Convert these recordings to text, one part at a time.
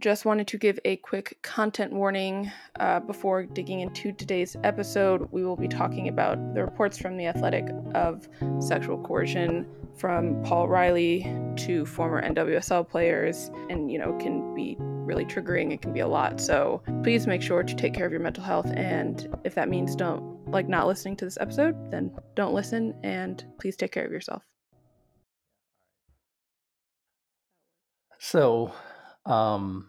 just wanted to give a quick content warning uh, before digging into today's episode. We will be talking about the reports from The Athletic of sexual coercion from Paul Riley to former NWSL players, and you know, can be really triggering. It can be a lot. So please make sure to take care of your mental health. And if that means don't like not listening to this episode, then don't listen and please take care of yourself. So, um,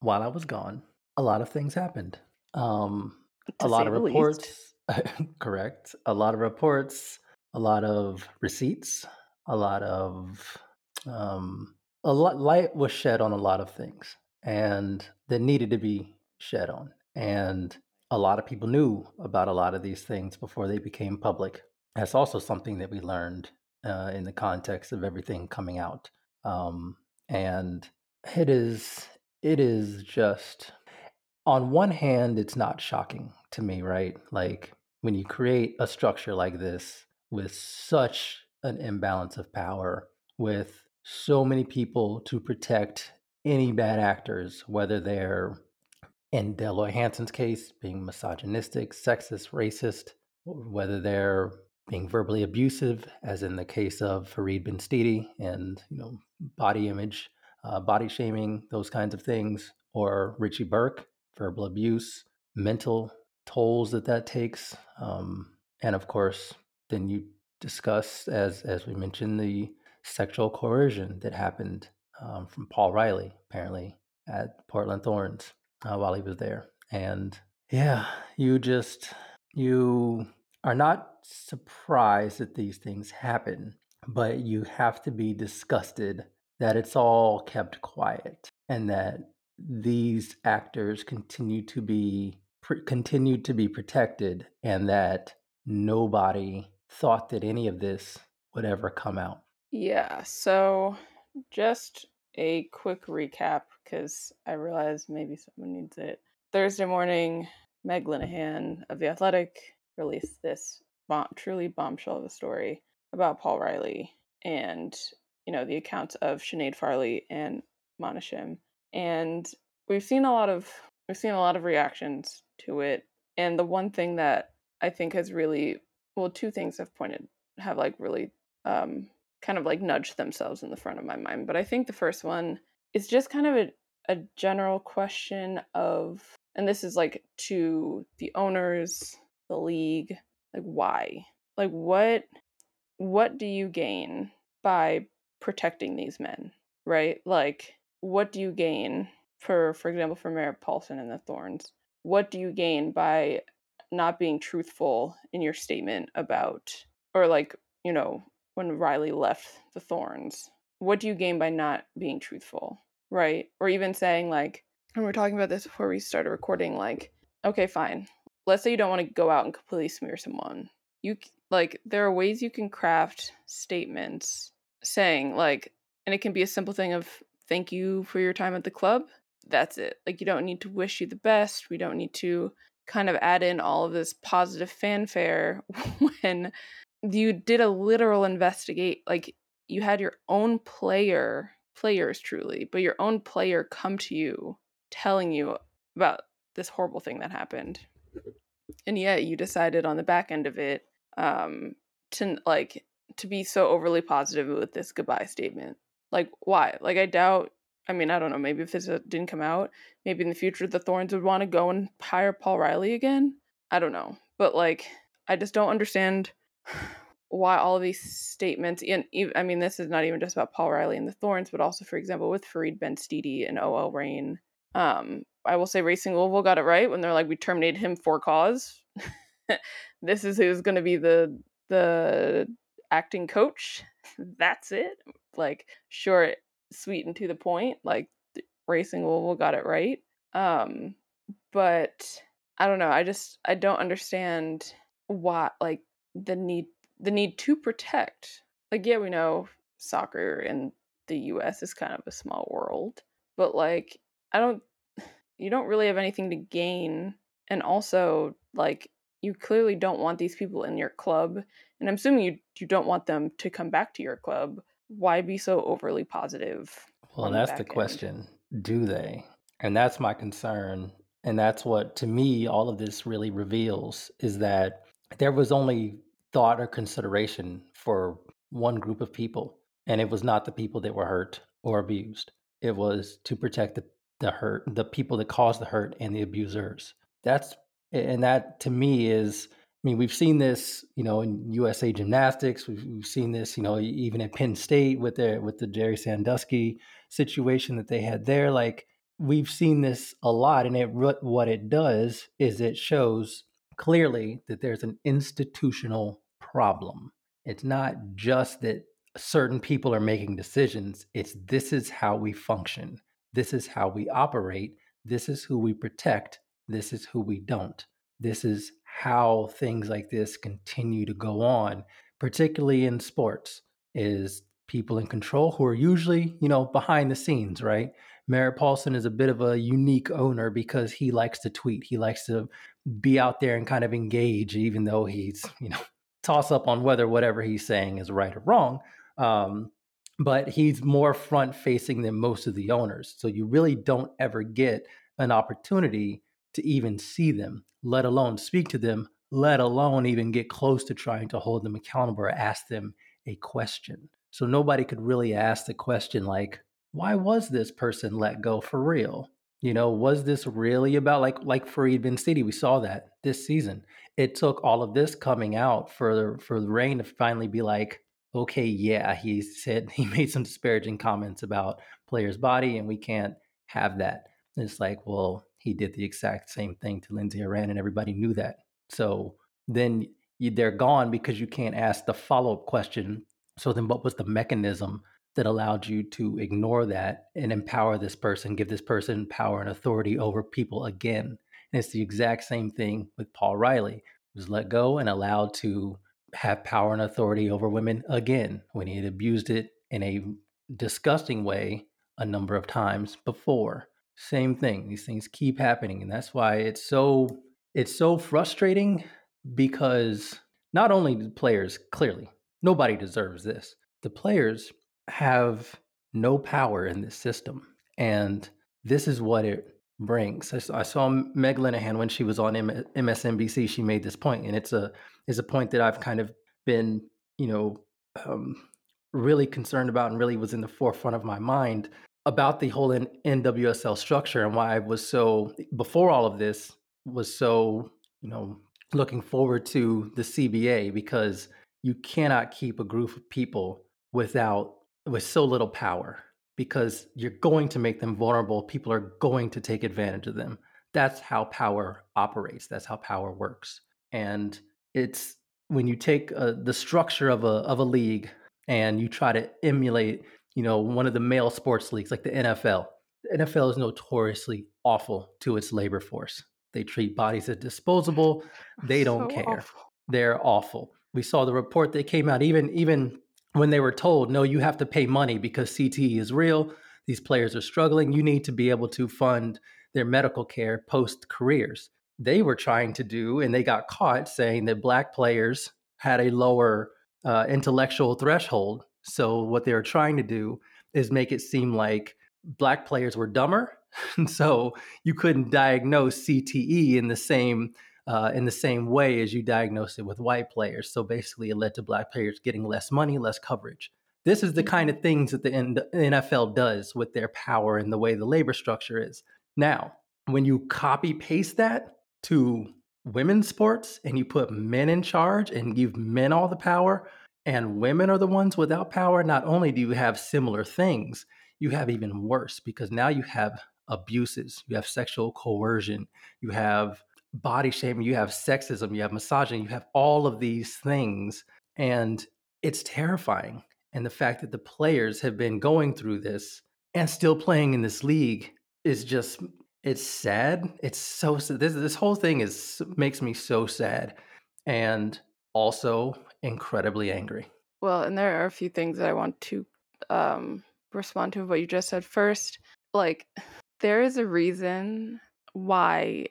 while I was gone, a lot of things happened. Um, a lot of reports, correct. A lot of reports, a lot of receipts, a lot of um, a lot light was shed on a lot of things, and that needed to be shed on. And a lot of people knew about a lot of these things before they became public. That's also something that we learned uh, in the context of everything coming out. Um, and it is it is just on one hand it's not shocking to me right? Like when you create a structure like this with such an imbalance of power with so many people to protect any bad actors whether they're in Dell Loy Hansen's case being misogynistic sexist racist whether they're being verbally abusive as in the case of Farid Benstiti and you know body image uh, body shaming, those kinds of things, or Richie Burke, verbal abuse, mental tolls that that takes, um, and of course, then you discuss, as as we mentioned, the sexual coercion that happened um, from Paul Riley, apparently at Portland Thorns uh, while he was there, and yeah, you just you are not surprised that these things happen, but you have to be disgusted that it's all kept quiet and that these actors continue to be continued to be protected and that nobody thought that any of this would ever come out. Yeah, so just a quick recap because I realize maybe someone needs it. Thursday morning, Meg Linehan of The Athletic released this bomb- truly bombshell of a story about Paul Riley and you know, the accounts of Sinead Farrelly and Mana Shim. And we've seen a lot of we've seen a lot of reactions to it. And the one thing that I think has really well, two things have pointed have like really um kind of like nudged themselves in the front of my mind. But I think the first one is just kind of a, a general question of and this is like to the owners, the league, like why? Like what what do you gain by protecting these men, right? Like, what do you gain for, for example, for Merritt Paulson and the Thorns? What do you gain by not being truthful in your statement about, or like, you know, when Riley left the Thorns? What do you gain by not being truthful, right? Or even saying like, and we are talking about this before we started recording, like, okay, fine. Let's say you don't want to go out and completely smear someone. You like there are ways you can craft statements saying like and it can be a simple thing of thank you for your time at the club. That's it. Like you don't need to wish you the best. We don't need to kind of add in all of this positive fanfare when you did a literal investigate like you had your own player players truly but your own player come to you telling you about this horrible thing that happened. And yet you decided on the back end of it um to like to be so overly positive with this goodbye statement. Like, why? Like, I doubt. I mean, I don't know. Maybe if this uh, didn't come out, maybe in the future the Thorns would want to go and hire Paul Riley again. I don't know, but like, I just don't understand why all of these statements. And I mean, this is not even just about Paul Riley and the Thorns, but also, for example, with Farid Benstiti and OL Reign. Um, I will say Racing Louisville got it right when they're like, we terminated him for cause. this is who's going to be the the acting coach. That's it. Like short, sweet, and to the point. Like Racing Louisville got it right. Um, but I don't know. I just I don't understand why like the need the need to protect. Like yeah, we know soccer in the US is kind of a small world, but like I don't you don't really have anything to gain and also like you clearly don't want these people in your club and i'm assuming you you don't want them to come back to your club why be so overly positive well that's the, the question do they? And that's my concern. And that's what, to me, all of this really reveals is that there was only thought or consideration for one group of people. And it was not the people that were hurt or abused. It was to protect the, the hurt, the people that caused the hurt and the abusers. That's, and that to me is I mean, we've seen this, you know, in USA Gymnastics. We've, we've seen this, you know, even at Penn State with the with the Jerry Sandusky situation that they had there. Like we've seen this a lot, and it what it does is it shows clearly that there's an institutional problem. It's not just that certain people are making decisions. It's this is how we function. This is how we operate. This is who we protect. This is who we don't. This is how things like this continue to go on, particularly in sports, is people in control who are usually, you know, behind the scenes, right? Merritt Paulson is a bit of a unique owner because he likes to tweet. He likes to be out there and kind of engage, even though he's, you know, toss up on whether whatever he's saying is right or wrong. Um, but he's more front facing than most of the owners. So you really don't ever get an opportunity to even see them, let alone speak to them, let alone even get close to trying to hold them accountable or ask them a question. So nobody could really ask the question like, why was this person let go for real? You know, was this really about like like Farid City, We saw that this season. It took all of this coming out for the for the Reign to finally be like, okay, yeah, he said he made some disparaging comments about players' body, and we can't have that. And it's like, well, he did the exact same thing to Lindsey Horan, and everybody knew that. So then they're gone because you can't ask the follow up question. So then, what was the mechanism that allowed you to ignore that and empower this person, give this person power and authority over people again? And it's the exact same thing with Paul Riley. Was let go and allowed to have power and authority over women again when he had abused it in a disgusting way a number of times before same thing these things keep happening and that's why it's so it's so frustrating because not only do players clearly nobody deserves this the players have no power in this system and this is what it brings. I, saw meg linehan when she was on msnbc she made this point and it's a is a point that i've kind of been you know um, really concerned about and really was in the forefront of my mind about the whole NWSL structure and why I was so before all of this was so you know looking forward to the CBA because you cannot keep a group of people without with so little power because you're going to make them vulnerable. People are going to take advantage of them. That's how power operates. That's how power works. And it's when you take uh, the structure of a of a league and you try to emulate you know, one of the male sports leagues like the NFL. The NFL is notoriously awful to its labor force. They treat bodies as disposable. They don't so care. Awful. They're awful. We saw the report that came out even even when they were told, no, you have to pay money because CTE is real. These players are struggling. You need to be able to fund their medical care post careers. They were trying to do, and they got caught saying that black players had a lower uh, intellectual threshold so what they were trying to do is make it seem like black players were dumber, and so you couldn't diagnose CTE in the same uh, in the same way as you diagnose it with white players. So basically, it led to black players getting less money, less coverage. This is the kind of things that the NFL does with their power and the way the labor structure is. Now, when you copy paste that to women's sports and you put men in charge and give men all the power, and women are the ones without power, not only do you have similar things, you have even worse because now you have abuses, you have sexual coercion, you have body shaming, you have sexism, you have misogyny, you have all of these things. And it's terrifying. And the fact that the players have been going through this and still playing in this league is just it's sad. It's so this this whole thing is makes me so sad. And also incredibly angry. Well, and there are a few things that I want to um, respond to what you just said. First, like, there is a reason why.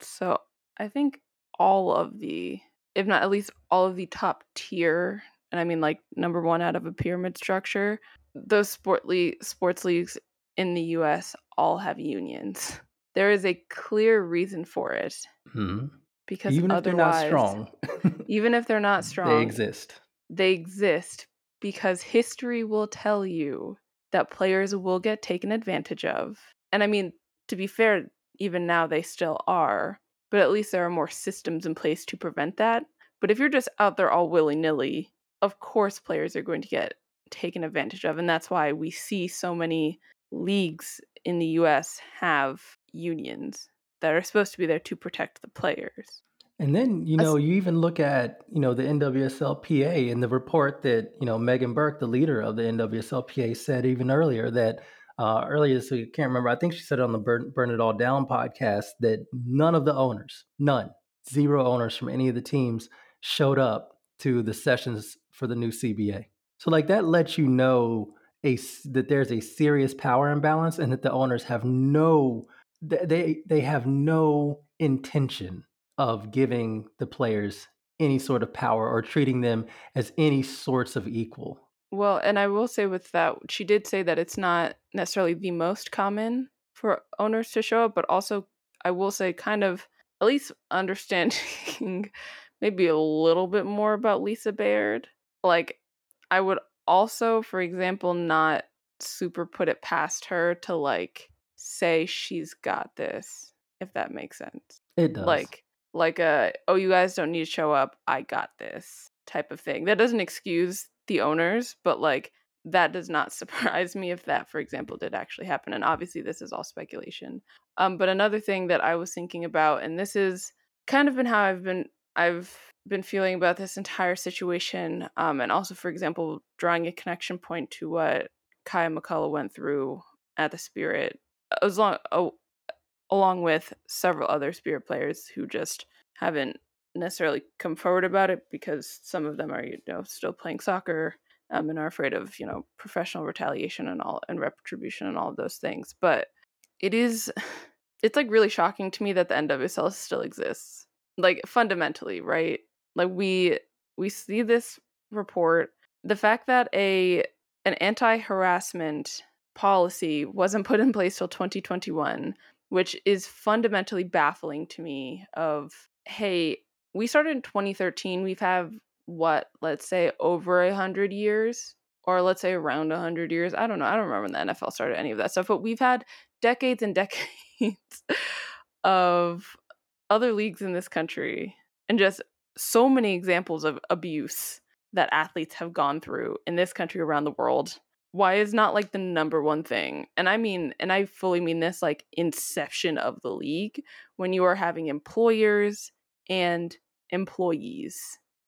So I think all of the, if not at least all of the top tier, and I mean like number one out of a pyramid structure, those sportly sports leagues in the US all have unions. There is a clear reason for it. Mm-hmm. Because even if they're not strong, even if they're not strong, they exist. They exist because history will tell you that players will get taken advantage of. And I mean, to be fair, even now they still are, but at least there are more systems in place to prevent that. But if you're just out there all willy nilly, of course players are going to get taken advantage of. And that's why we see so many leagues in the US have unions that are supposed to be there to protect the players. And then, you know, you even look at, you know, the NWSLPA and the report that, you know, Meghann Burke, the leader of the NWSLPA, said even earlier that uh, earlier so you can't remember, I think she said it on the Burn, Burn It All Down podcast that none of the owners, none, zero owners from any of the teams showed up to the sessions for the new CBA. So like that lets you know a that there's a serious power imbalance and that the owners have no they they have no intention of giving the players any sort of power or treating them as any sorts of equal. Well, and I will say with that, she did say that it's not necessarily the most common for owners to show up, but also I will say kind of at least understanding maybe a little bit more about Lisa Baird. Like I would also, for example, not super put it past her to like say she's got this, if that makes sense. It does. Like like a oh you guys don't need to show up, I got this type of thing. That doesn't excuse the owners, but like that does not surprise me if that for example did actually happen and obviously this is all speculation. Um but another thing that I was thinking about and this is kind of been how I've been I've been feeling about this entire situation, um, and also, for example, drawing a connection point to what Kaiya McCullough went through at the Spirit, as long oh, along with several other Spirit players who just haven't necessarily come forward about it because some of them are you know still playing soccer um, and are afraid of you know professional retaliation and all and retribution and all of those things. But it is it's like really shocking to me that the NWSL still exists like fundamentally right like we we see this report the fact that a an anti-harassment policy wasn't put in place till 2021 which is fundamentally baffling to me of hey we started in 2013 we've had what let's say over a hundred years or let's say around a hundred years i don't know i don't remember when the nfl started any of that stuff but we've had decades and decades of other leagues in this country and just so many examples of abuse that athletes have gone through in this country around the world why is not like the number one thing and i mean and i fully mean this like inception of the league when you are having employers and employees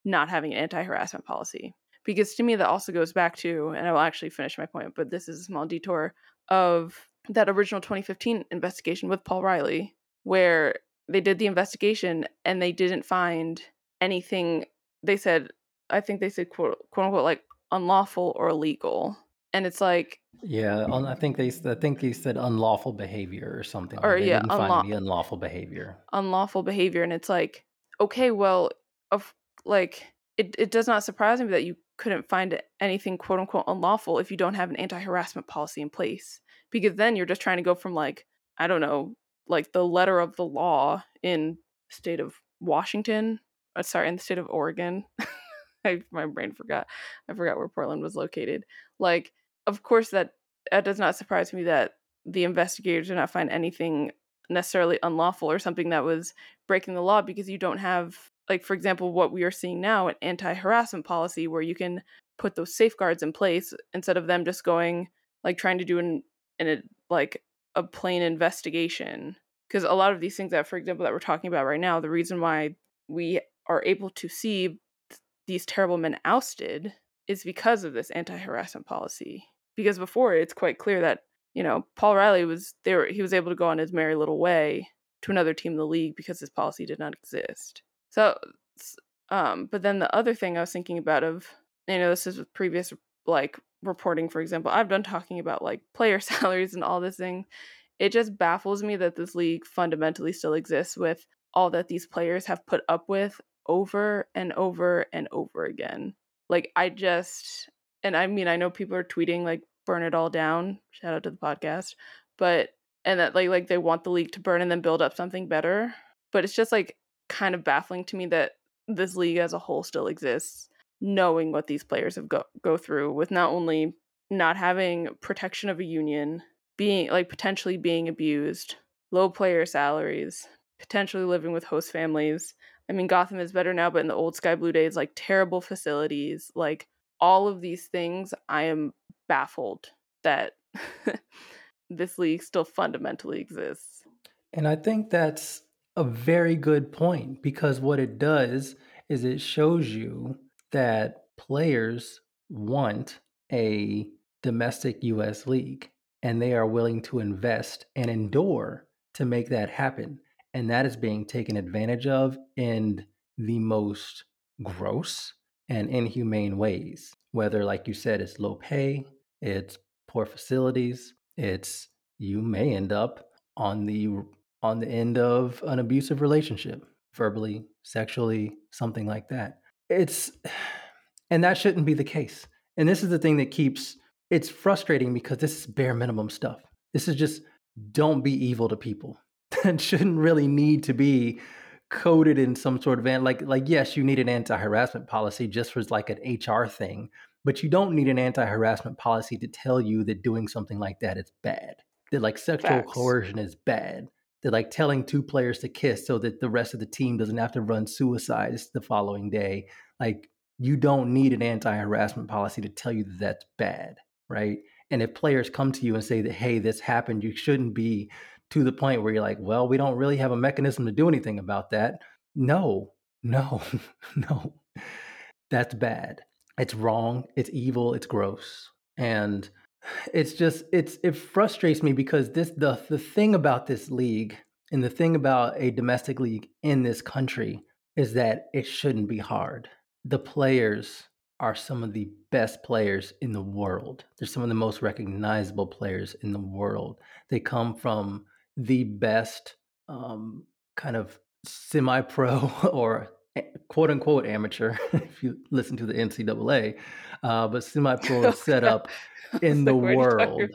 not having an anti-harassment policy because to me that also goes back to and i will actually finish my point but this is a small detour of that original 2015 investigation with paul riley where they did the investigation and they didn't find anything they said i think they said quote, quote unquote like unlawful or illegal and it's like yeah i think they i think they said unlawful behavior or something or like yeah find unlawful behavior unlawful behavior and it's like okay well of like it, it does not surprise me that you couldn't find anything quote unquote unlawful if you don't have an anti-harassment policy in place because then you're just trying to go from like i don't know like the letter of the law in state of Washington, uh, sorry, in the state of Oregon. I, my brain forgot. I forgot where Portland was located. Like, of course, that that does not surprise me that the investigators did not find anything necessarily unlawful or something that was breaking the law because you don't have, like, for example, what we are seeing now an anti harassment policy where you can put those safeguards in place instead of them just going, like, trying to do an, in a, like, a plain investigation. Because a lot of these things that for example that we're talking about right now the reason why we are able to see these terrible men ousted is because of this anti-harassment policy because before it's quite clear that you know paul riley was there he was able to go on his merry little way to another team in the league because this policy did not exist. So um but then the other thing i was thinking about of you know this is with previous like reporting for example i've done talking about like player salaries and all this thing. It just baffles me that this league fundamentally still exists with all that these players have put up with over and over and over again like i just and i mean i know people are tweeting like burn it all down. Shout out to the podcast. But and that like like they want the league to burn and then build up something better. But it's just like kind of baffling to me that this league as a whole still exists, knowing what these players have go go through with not only not having protection of a union, being like potentially being abused, low player salaries, potentially living with host families. I mean, Gotham is better now, but in the old Sky Blue days, like terrible facilities, like all of these things, I am baffled that this league still fundamentally exists. And I think that's a very good point because what it does is it shows you that players want a domestic US league and they are willing to invest and endure to make that happen. And that is being taken advantage of in the most gross and inhumane ways. Whether, like you said, it's low pay, it's poor facilities, it's you may end up on the on the end of an abusive relationship, verbally, sexually, something like that. It's and that shouldn't be the case. And this is the thing that keeps it's frustrating because this is bare minimum stuff. This is just don't be evil to people. that shouldn't really need to be coded in some sort of like like yes, you need an anti-harassment policy just for like an HR thing, but you don't need an anti-harassment policy to tell you that doing something like that is bad. That like sexual Facts. coercion is bad. That like telling two players to kiss so that the rest of the team doesn't have to run suicides the following day. Like you don't need an anti-harassment policy to tell you that that's bad right? And if players come to you and say that, hey, this happened, you shouldn't be to the point where you're like, well, we don't really have a mechanism to do anything about that. No, no, no. That's bad. It's wrong. It's evil. It's gross. And it's just it's it frustrates me because this the the thing about this league and the thing about a domestic league in this country is that it shouldn't be hard. The players are some of the best players in the world. They're some of the most recognizable players in the world. They come from the best um, kind of semi pro or quote unquote amateur, if you listen to the NCAA, uh, but semi pro oh, setup in the like, world.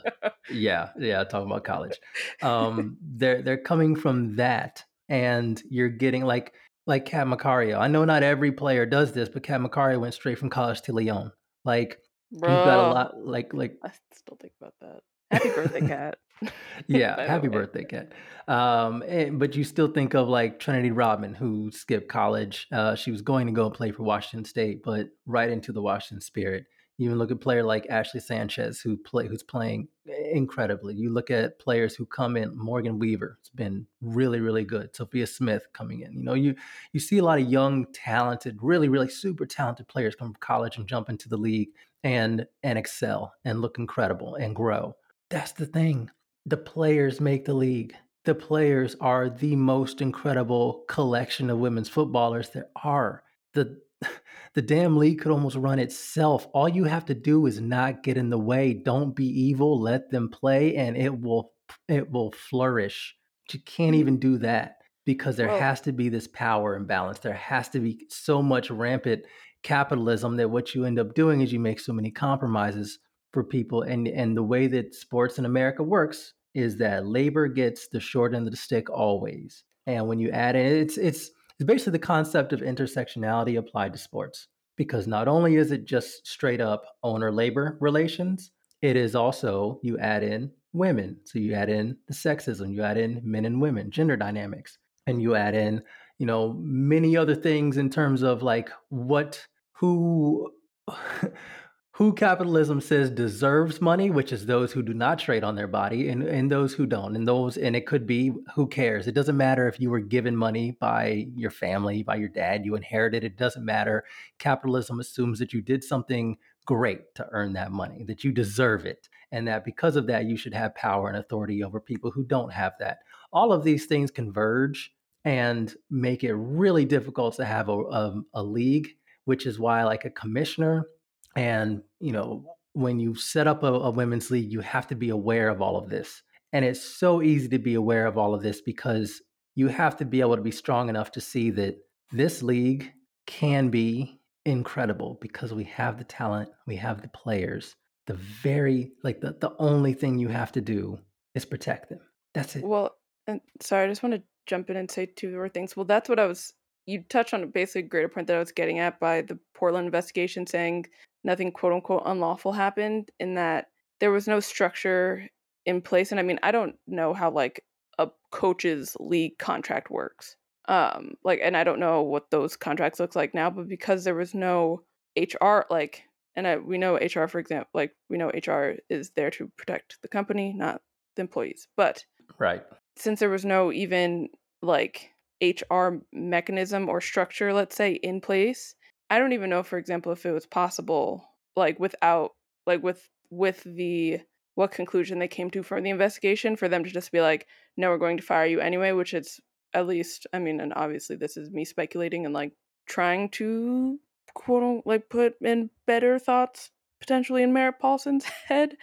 Yeah, yeah, talking about college. Um, they're they're coming from that, and you're getting like like Cat Macario. I know not every player does this, but Cat Macario went straight from college to Lyon. Like Bro, you've got a lot. Like like I still think about that. Happy birthday, Cat. yeah, happy birthday, Cat. Um, and, but you still think of like Trinity Rodman, who skipped college. Uh, she was going to go play for Washington State, but right into the Washington Spirit. You even look at player like Ashley Sanchez, who play who's playing incredibly. You look at players who come in. Morgan Weaver it's been really, really good. Sophia Smith coming in. You know, you you see a lot of young, talented, really, really super talented players come from college and jump into the league and and excel and look incredible and grow. That's the thing. The players make the league. The players are the most incredible collection of women's footballers there are. The the damn league could almost run itself. All you have to do is not get in the way. Don't be evil. Let them play, and it will it will flourish. But you can't mm-hmm. even do that because there well, has to be this power imbalance. There has to be so much rampant capitalism that what you end up doing is you make so many compromises for people. And and the way that sports in America works is that labor gets the short end of the stick always. And when you add in, it's it's is basically the concept of intersectionality applied to sports. Because not only is it just straight up owner labor relations, it is also you add in women. So you add in the sexism, you add in men and women, gender dynamics, and you add in, you know, many other things in terms of like what, who, who capitalism says deserves money, which is those who do not trade on their body, and, and those who don't. And those, and it could be who cares? It doesn't matter if you were given money by your family, by your dad, you inherited it. doesn't matter. Capitalism assumes that you did something great to earn that money, that you deserve it, and that because of that, you should have power and authority over people who don't have that. All of these things converge and make it really difficult to have a, a, a league, which is why, like, a commissioner and, you know, when you set up a, a, women's league, you have to be aware of all of this. And it's so easy to be aware of all of this because you have to be able to be strong enough to see that this league can be incredible because we have the talent, we have the players, the very like the, the only thing you have to do is protect them. That's it. Well, and sorry, I just want to jump in and say two more things. Well, that's what I was you touched on basically a greater point that I was getting at by the Portland investigation saying nothing quote unquote unlawful happened in that there was no structure in place. And I mean, I don't know how like a coach's league contract works. Um, like, and I don't know what those contracts look like now, but because there was no HR, like, and I, we know HR, for example, like we know HR is there to protect the company, not the employees. But right, since there was no even like HR mechanism or structure, let's say, in place, I don't even know, for example, if it was possible, like without, like with with the what conclusion they came to from the investigation for them to just be like, no, we're going to fire you anyway, which it's at least, I mean, and obviously this is me speculating and like trying to quote unquote like put in better thoughts potentially in Merritt Paulson's head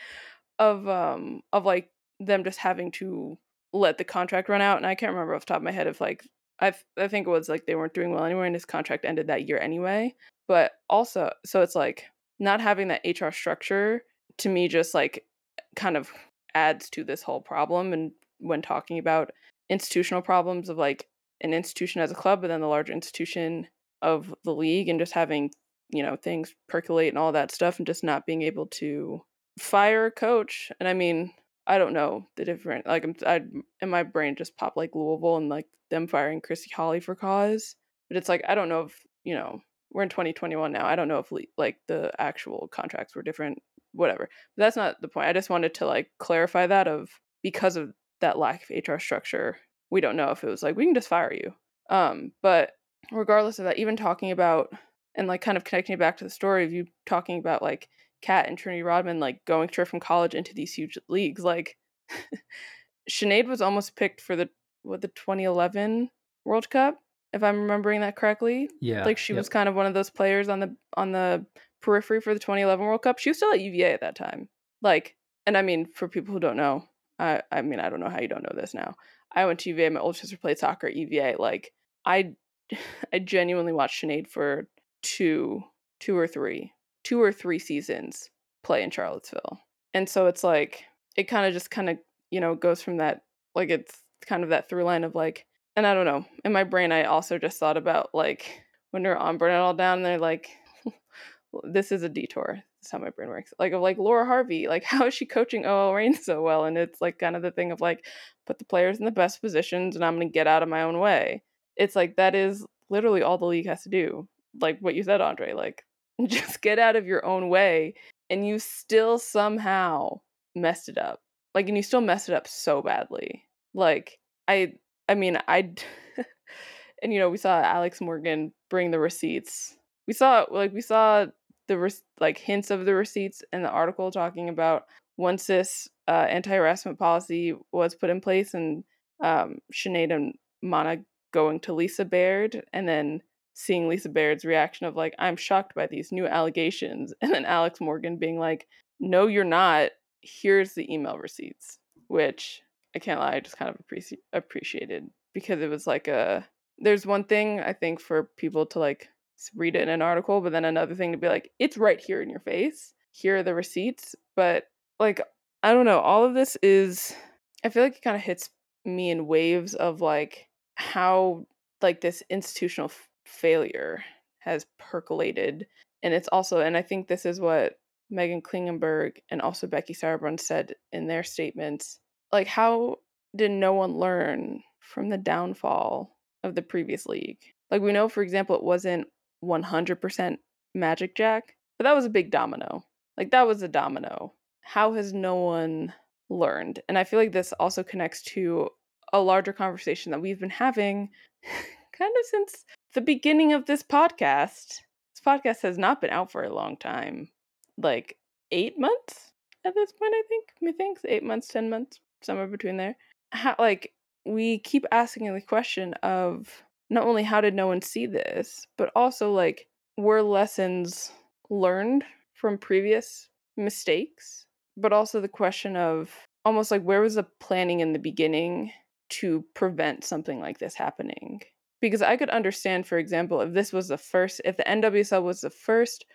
of um of like them just having to let the contract run out and I can't remember off the top of my head if like I I think it was like they weren't doing well anyway and his contract ended that year anyway but also so it's like not having that HR structure to me just like kind of adds to this whole problem and when talking about institutional problems of like an institution as a club but then the larger institution of the league and just having you know things percolate and all that stuff and just not being able to fire a coach and i mean i don't know the different like i'm I, in my brain just pop like louisville and like them firing christy holly for cause but it's like i don't know if you know we're in 2021 now i don't know if like the actual contracts were different whatever. But that's not the point. I just wanted to like clarify that of because of that lack of HR structure, we don't know if it was like we can just fire you. Um, but regardless of that, even talking about and like kind of connecting it back to the story of you talking about like Kat and Trinity Rodman like going straight from college into these huge leagues, like Sinead was almost picked for the what the 2011 World Cup, if I'm remembering that correctly. Yeah, like she yep. was kind of one of those players on the on the periphery for the 2011 World Cup. She was still at UVA at that time. Like, and I mean, for people who don't know, I I mean, I don't know how you don't know this now. I went to UVA. My older sister played soccer at UVA. Like, I I genuinely watched Sinead for two two or three two or three seasons play in Charlottesville, and so it's like it kind of just kind of you know goes from that like it's kind of that through line of like and I don't know in my brain I also just thought about like when they're on Burn It All Down they're like this is a detour. That's how my brain works. Like of like Laura Harvey, like how is she coaching OL Reign so well? And it's like kind of the thing of like put the players in the best positions and I'm gonna get out of my own way. It's like that is literally all the league has to do. Like what you said, Andre, like just get out of your own way and you still somehow messed it up. Like and you still messed it up so badly. Like I I mean I and you know we saw Alex Morgan bring the receipts we saw like we saw the res- like hints of the receipts in the article talking about once this uh, anti-harassment policy was put in place and um, Sinead and Mana going to Lisa Baird and then seeing Lisa Baird's reaction of like I'm shocked by these new allegations and then Alex Morgan being like no you're not here's the email receipts which I can't lie I just kind of appreci- appreciated because it was like a there's one thing I think for people to like read it in an article, but then another thing to be like, it's right here in your face. Here are the receipts. But like, I don't know. All of this is, I feel like it kind of hits me in waves of like how like this institutional failure has percolated. And it's also, and I think this is what Meghan Klingenberg and also Becky Sauerbrunn said in their statements. Like, how did no one learn from the downfall of the previous league? Like, we know, for example, it wasn't 100% Magic Jack, but that was a big domino. Like that was a domino. How has no one learned? And I feel like this also connects to a larger conversation that we've been having kind of since the beginning of this podcast. This podcast has not been out for a long time. Like 8 months at this point, I think. Methinks 8 months, 10 months, somewhere between there. How like we keep asking the question of not only how did no one see this, but also like were lessons learned from previous mistakes, but also the question of almost like where was the planning in the beginning to prevent something like this happening? Because I could understand, for example, if this was the first, if the NWSL was the first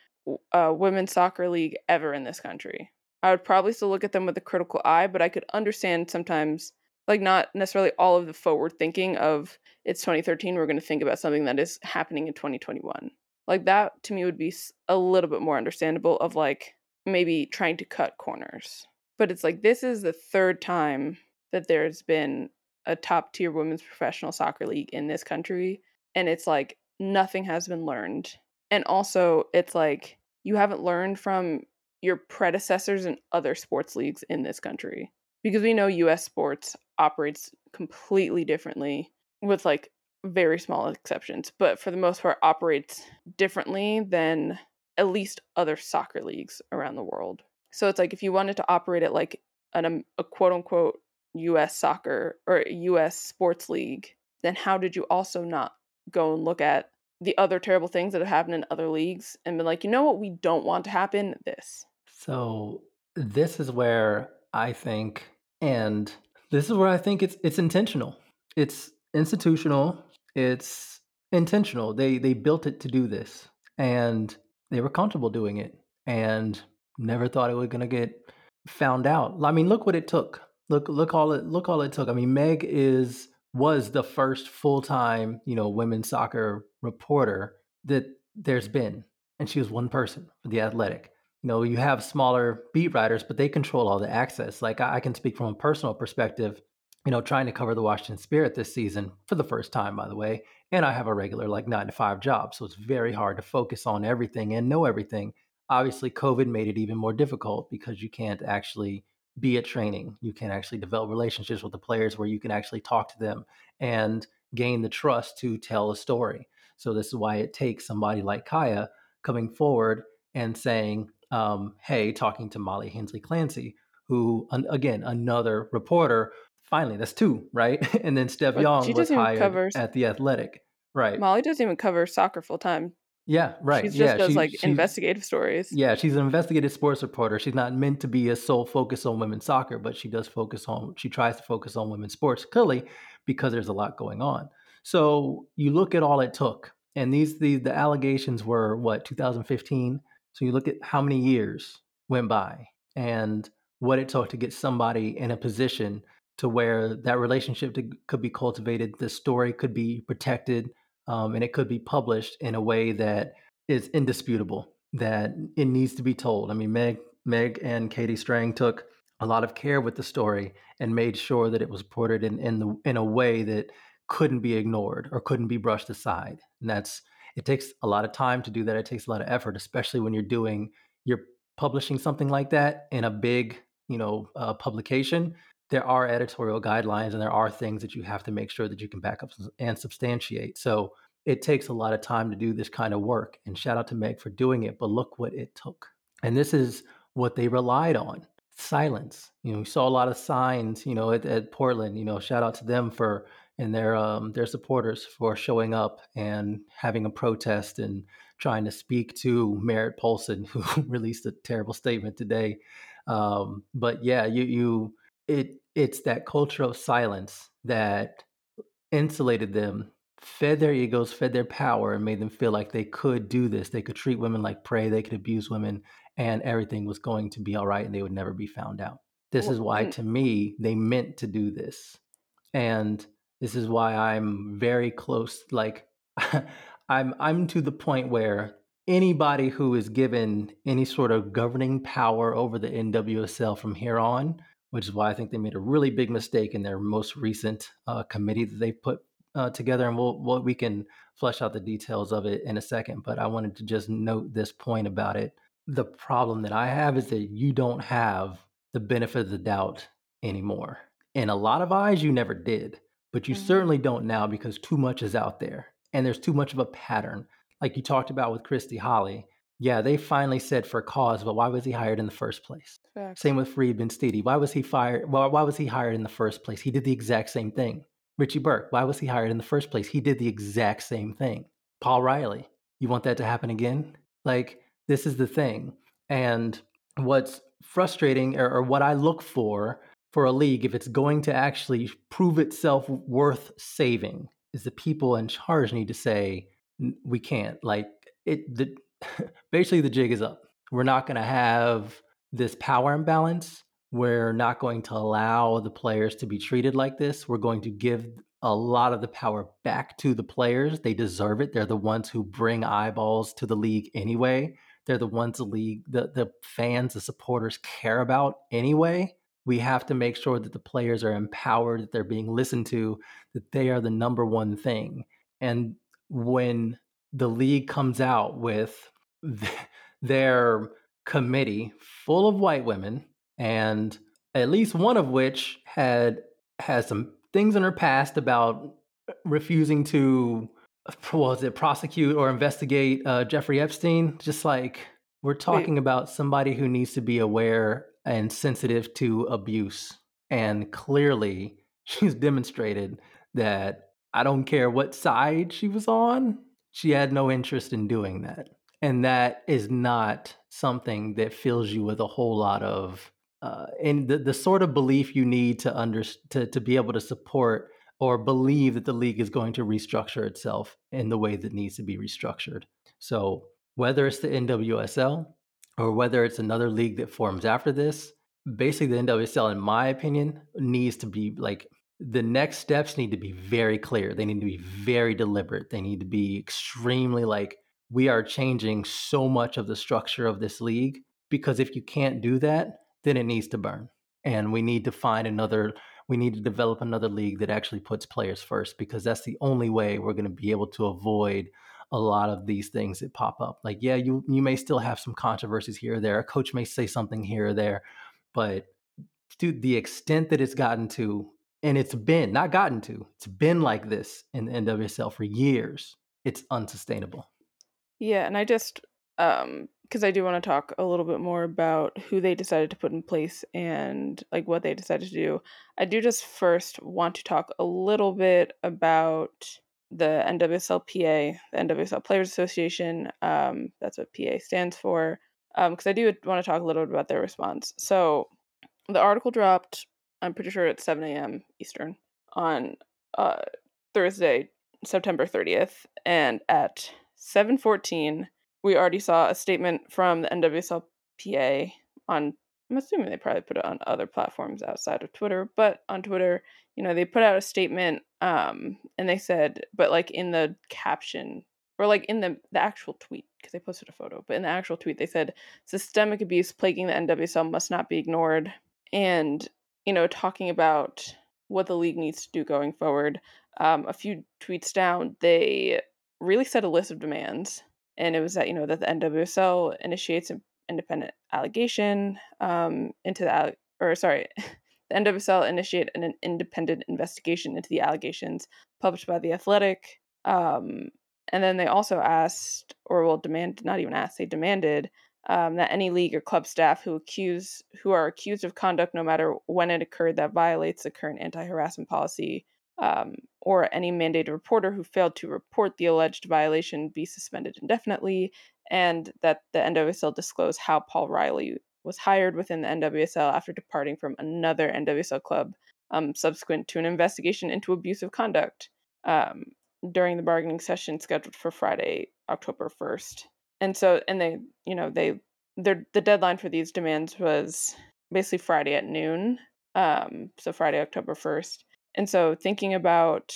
uh, women's soccer league ever in this country, I would probably still look at them with a critical eye, but I could understand sometimes, like, not necessarily all of the forward thinking of it's 2013, we're going to think about something that is happening in 2021. Like, that to me would be a little bit more understandable of like maybe trying to cut corners. But it's like this is the third time that there's been a top tier women's professional soccer league in this country. And it's like nothing has been learned. And also, it's like you haven't learned from your predecessors in other sports leagues in this country because we know US sports operates completely differently with like very small exceptions but for the most part operates differently than at least other soccer leagues around the world so it's like if you wanted to operate it like an, um, a quote unquote US soccer or US sports league then how did you also not go and look at the other terrible things that have happened in other leagues and been like, you know what, we don't want to happen? This. So this is where I think, and this is where I think it's it's intentional. It's institutional. It's intentional. They they built it to do this, and they were comfortable doing it, and never thought it was going to get found out. I mean, look what it took. Look look all it look all it took. I mean, Meg is was the first full time you know women's soccer reporter that there's been, and she was one person for the Athletic. You know, you have smaller beat writers, but they control all the access. Like I, I can speak from a personal perspective. You know, trying to cover the Washington Spirit this season for the first time, by the way, and I have a regular like nine to five job, so it's very hard to focus on everything and know everything. Obviously, COVID made it even more difficult because you can't actually be at training. You can actually develop relationships with the players where you can actually talk to them and gain the trust to tell a story. So this is why it takes somebody like Kaiya coming forward and saying, um, "Hey," talking to Molly Hensley Clancy, who again another reporter. Finally, that's two, right? and then Steph Yang was hired cover, at the Athletic, right? Molly doesn't even cover soccer full time. Yeah, right. She just yeah, does she, like investigative stories. Yeah, she's an investigative sports reporter. She's not meant to be a sole focus on women's soccer, but she does focus on. She tries to focus on women's sports clearly because there's a lot going on. So you look at all it took, and these the the allegations were what 2015. So you look at how many years went by and what it took to get somebody in a position to where that relationship to, could be cultivated, the story could be protected, um, and it could be published in a way that is indisputable that it needs to be told. I mean, Meg, Meg and Katie Strang took a lot of care with the story and made sure that it was reported in in, the, in a way that couldn't be ignored or couldn't be brushed aside. And that's it takes a lot of time to do that. It takes a lot of effort, especially when you're doing you're publishing something like that in a big you know uh, publication there are editorial guidelines and there are things that you have to make sure that you can back up and substantiate. So it takes a lot of time to do this kind of work. And shout out to Meg for doing it, but look what it took. And this is what they relied on silence. You know, we saw a lot of signs, you know, at, at Portland, you know, shout out to them for and their um, their supporters for showing up and having a protest and trying to speak to Merritt Paulson, who released a terrible statement today. Um, but yeah, you you it it's that culture of silence that insulated them fed their egos fed their power and made them feel like they could do this. They could treat women like prey. They could abuse women and everything was going to be all right and they would never be found out. This well, is why hmm. to me they meant to do this and this is why i'm very close like i'm i'm to the point where anybody who is given any sort of governing power over the nwsl from here on which is why I think they made a really big mistake in their most recent uh, committee that they put uh, together. And we'll, we'll, we can flesh out the details of it in a second. But I wanted to just note this point about it. The problem that I have is that you don't have the benefit of the doubt anymore. In a lot of eyes, you never did, but you mm-hmm. certainly don't now because too much is out there and there's too much of a pattern. Like you talked about with Christy Holly, yeah, they finally said for cause, but why was he hired in the first place? Fact. Same with Farid Benstiti. Why was he fired? Why, why was he hired in the first place? He did the exact same thing. Richie Burke, why was he hired in the first place? He did the exact same thing. Paul Riley, you want that to happen again? Like, this is the thing. And what's frustrating, or, or what I look for for a league, if it's going to actually prove itself worth saving, is the people in charge need to say, we can't. Like, it, the, basically the jig is up. We're not going to have this power imbalance. We're not going to allow the players to be treated like this. We're going to give a lot of the power back to the players. They deserve it. They're the ones who bring eyeballs to the league anyway. They're the ones the league, the, the fans, the supporters care about anyway. We have to make sure that the players are empowered, that they're being listened to, that they are the number one thing. And when the league comes out with their committee full of white women, and at least one of which had has some things in her past about refusing to was it prosecute or investigate uh, Jeffrey Epstein? Just like we're talking Wait. about somebody who needs to be aware and sensitive to abuse, and clearly she's demonstrated that I don't care what side she was on, she had no interest in doing that. And that is not something that fills you with a whole lot of uh, and the, the sort of belief you need to under to, to be able to support or believe that the league is going to restructure itself in the way that needs to be restructured. So whether it's the NWSL or whether it's another league that forms after this, basically the NWSL, in my opinion, needs to be like the next steps need to be very clear. They need to be very deliberate. They need to be extremely like, we are changing so much of the structure of this league. Because if you can't do that, then it needs to burn. And we need to find another, we need to develop another league that actually puts players first because that's the only way we're going to be able to avoid a lot of these things that pop up. Like, yeah, you you may still have some controversies here or there. A coach may say something here or there, but to the extent that it's gotten to and it's been not gotten to it's been like this in the nwsl for years it's unsustainable. Yeah and i just um because i do want to talk a little bit more about who they decided to put in place and like what they decided to do. I do just first want to talk a little bit about the nwslpa the nwsl players association um that's what pa stands for um because i do want to talk a little bit about their response. So the article dropped I'm pretty sure it's 7 a.m. Eastern on uh, Thursday, September 30th, and at 7:14, we already saw a statement from the NWSLPA on. I'm assuming they probably put it on other platforms outside of Twitter, but on Twitter, you know, they put out a statement, um, and they said, but like in the caption or like in the the actual tweet because they posted a photo, but in the actual tweet they said systemic abuse plaguing the NWSL must not be ignored, and you know, talking about what the league needs to do going forward. Um, a few tweets down, they really set a list of demands, and it was that you know that the NWSL initiates an independent allegation um, into the or sorry, the NWSL initiate an, independent investigation into the allegations published by the Athletic. Um, and then they also asked, or well, demand not even asked, they demanded um, that any league or club staff who accuse who are accused of conduct, no matter when it occurred, that violates the current anti-harassment policy, um, or any mandated reporter who failed to report the alleged violation be suspended indefinitely, and that the NWSL disclose how Paul Riley was hired within the NWSL after departing from another NWSL club, um, subsequent to an investigation into abusive conduct um, during the bargaining session scheduled for Friday, October first and so and they you know they their the deadline for these demands was basically Friday at noon. Um, so Friday, October first. And so thinking about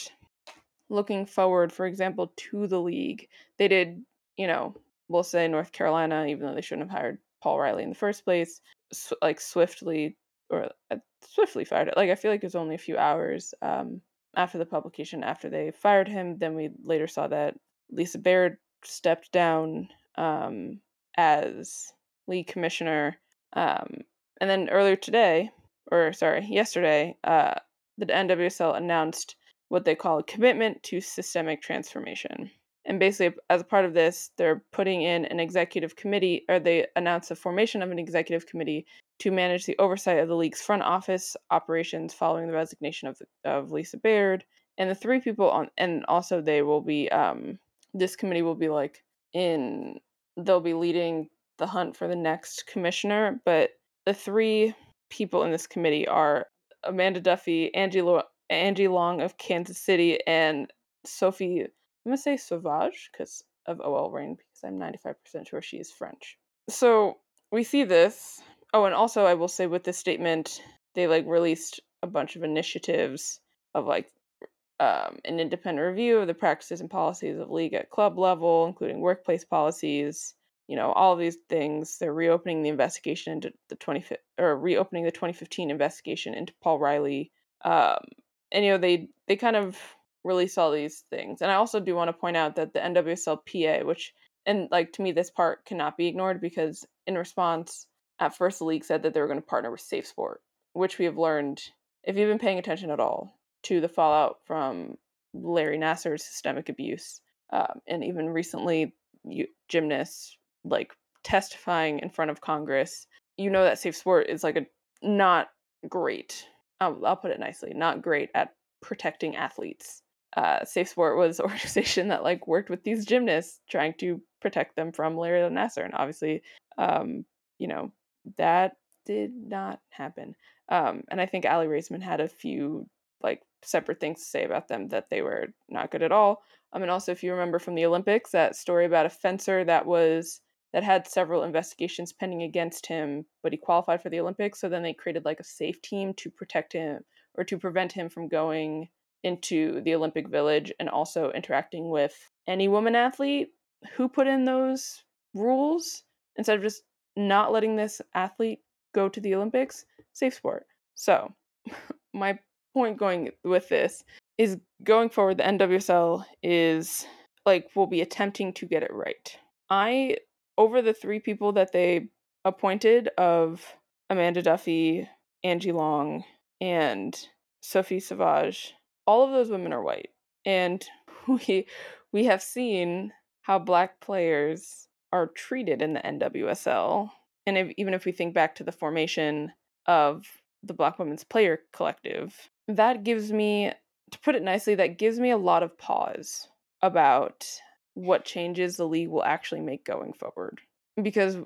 looking forward, for example, to the league, they did, you know, we'll say North Carolina, even though they shouldn't have hired Paul Riley in the first place, sw- like swiftly or uh, swiftly fired it. Like I feel like it was only a few hours um, after the publication, after they fired him. Then we later saw that Lisa Baird stepped down um, as league commissioner. Um, and then earlier today, or sorry, yesterday, uh, the NWSL announced what they call a commitment to systemic transformation. And basically, as a part of this, they're putting in an executive committee, or they announced the formation of an executive committee to manage the oversight of the league's front office operations following the resignation of, of Lisa Baird. And the three people on, and also they will be, um, this committee will be like in they'll be leading the hunt for the next commissioner, but the three people in this committee are Amanda Duffy, Angie, Lo- Angie Long of Kansas City, and Sophie, I'm going to say Sauvage because of OL Reign, because I'm 95% sure she is French. So we see this oh, and also I will say with this statement, they like released a bunch of initiatives of like um, an independent review of the practices and policies of league at club level, including workplace policies. You know, all of these things. They're reopening the investigation into the 20 or reopening the 2015 investigation into Paul Riley. Um, and you know, they they kind of release all these things. And I also do want to point out that the NWSLPA, which and like to me this part cannot be ignored because in response, at first the league said that they were going to partner with Safe Sport, which we have learned if you've been paying attention at all to the fallout from Larry Nassar's systemic abuse, um, and even recently, you, gymnasts like testifying in front of Congress. You know that Safe Sport is like a not great. I'll, I'll put it nicely, not great at protecting athletes. Uh, Safe Sport was an organization that like worked with these gymnasts trying to protect them from Larry Nassar, and obviously, um, you know that did not happen. Um, and I think Aly Raisman had a few like separate things to say about them that they were not good at all. Um, and also, if you remember from the Olympics, that story about a fencer that was that had several investigations pending against him, but he qualified for the Olympics. So then they created like a safe team to protect him or to prevent him from going into the Olympic Village and also interacting with any woman athlete who put in those rules instead of just not letting this athlete go to the Olympics. Safe sport. So, my point going with this is going forward, the NWSL is like will be attempting to get it right. I over the three people that they appointed of Amanda Duffy, Angie Long, and Sophie Savage, all of those women are white. And we we have seen how black players are treated in the NWSL. And if, even if we think back to the formation of the Black Women's Player Collective, that gives me, to put it nicely, that gives me a lot of pause about what changes the league will actually make going forward. Because,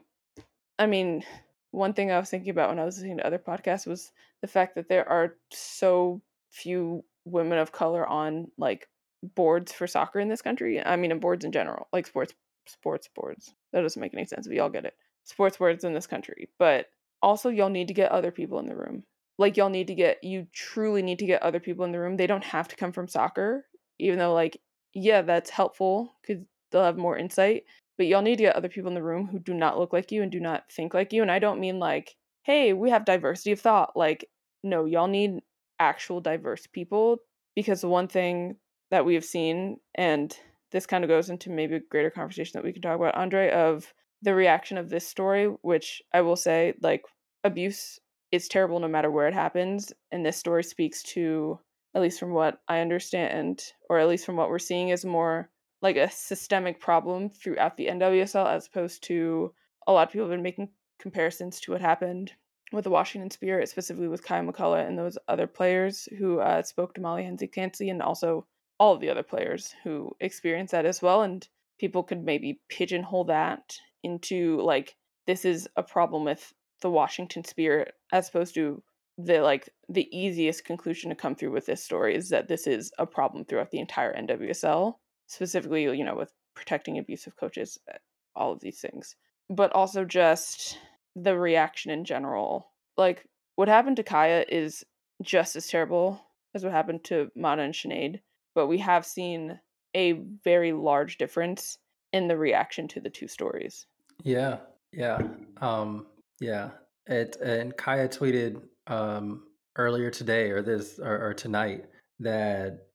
I mean, one thing I was thinking about when I was listening to other podcasts was the fact that there are so few women of color on like boards for soccer in this country. I mean, in boards in general, like sports, sports boards. That doesn't make any sense. We all get it. Sports boards in this country, but also y'all need to get other people in the room. Like y'all need to get you truly need to get other people in the room. They don't have to come from soccer even though like yeah that's helpful because they'll have more insight but y'all need to get other people in the room who do not look like you and do not think like you and i don't mean like hey we have diversity of thought. Like no y'all need actual diverse people because the one thing that we have seen and this kind of goes into maybe a greater conversation that we can talk about andre of the reaction of this story which i will say like abuse is terrible no matter where it happens. And this story speaks to, at least from what I understand, or at least from what we're seeing, is more like a systemic problem throughout the NWSL as opposed to a lot of people have been making comparisons to what happened with the Washington Spirit, specifically with Kaiya McCullough and those other players who uh, spoke to Molly Hensley Clancy, and also all of the other players who experienced that as well. And people could maybe pigeonhole that into like this is a problem with the Washington Spirit as opposed to the like the easiest conclusion to come through with this story is that this is a problem throughout the entire NWSL, specifically, you know, with protecting abusive coaches, eh, all of these things. But also just the reaction in general. Like what happened to Kaiya is just as terrible as what happened to Mana and Sinead, but we have seen a very large difference in the reaction to the two stories. Yeah. Yeah. Um yeah, it and Kaiya tweeted um, earlier today or this or, or tonight that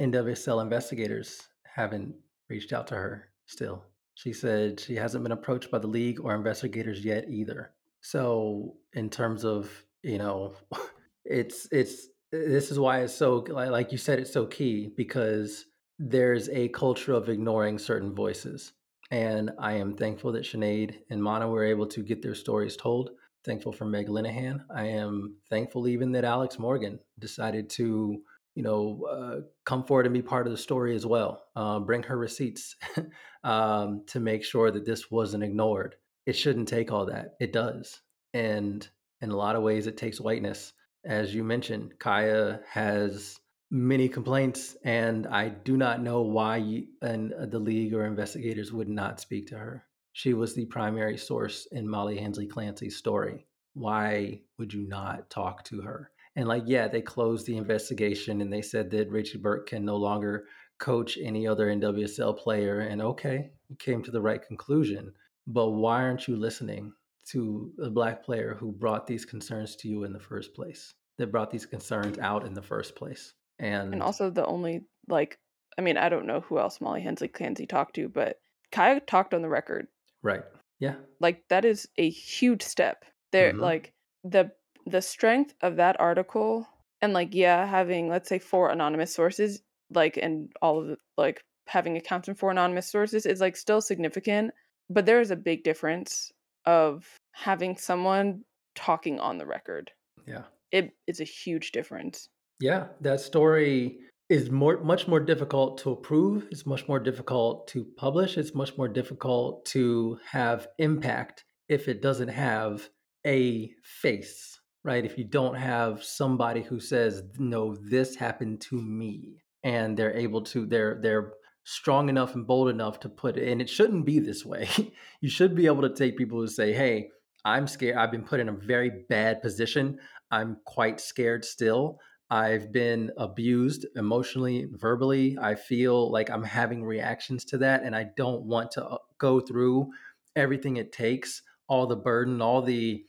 NWSL investigators haven't reached out to her still. She said she hasn't been approached by the league or investigators yet either. So, in terms of you know, it's it's this is why it's so like you said it's so key because there's a culture of ignoring certain voices and I am thankful that Sinead and Mana were able to get their stories told. Thankful for Meg Linehan. I am thankful even that Alex Morgan decided to, you know, uh, come forward and be part of the story as well. Uh, bring her receipts um, to make sure that this wasn't ignored. It shouldn't take all that. It does. And in a lot of ways, it takes whiteness. As you mentioned, Kaiya has many complaints, and I do not know why you, and uh, the league or investigators would not speak to her. She was the primary source in Molly Hensley Clancy's story. Why would you not talk to her? And like, yeah, they closed the investigation and they said that Richie Burke can no longer coach any other NWSL player. And okay, you came to the right conclusion. But why aren't you listening to a black player who brought these concerns to you in the first place? That brought these concerns out in the first place. And and also the only like I mean, I don't know who else Molly Hensley Clancy talked to, but Kaiya talked on the record. Right. Yeah. Like that is a huge step. There mm-hmm. like the the strength of that article and like yeah, having let's say four anonymous sources like and all of the, like having accounts from four anonymous sources is like still significant, but there is a big difference of having someone talking on the record. Yeah. It is a huge difference. Yeah, that story is more much more difficult to approve it's much more difficult to publish it's much more difficult to have impact if it doesn't have a face right? If you don't have somebody who says no this happened to me and they're able to they're they're strong enough and bold enough to put it and it shouldn't be this way. You should be able to take people who say hey i'm scared i've been put in a very bad position i'm quite scared still I've been abused emotionally, verbally. I feel like I'm having reactions to that, and I don't want to uh, go through everything it takes, all the burden, all the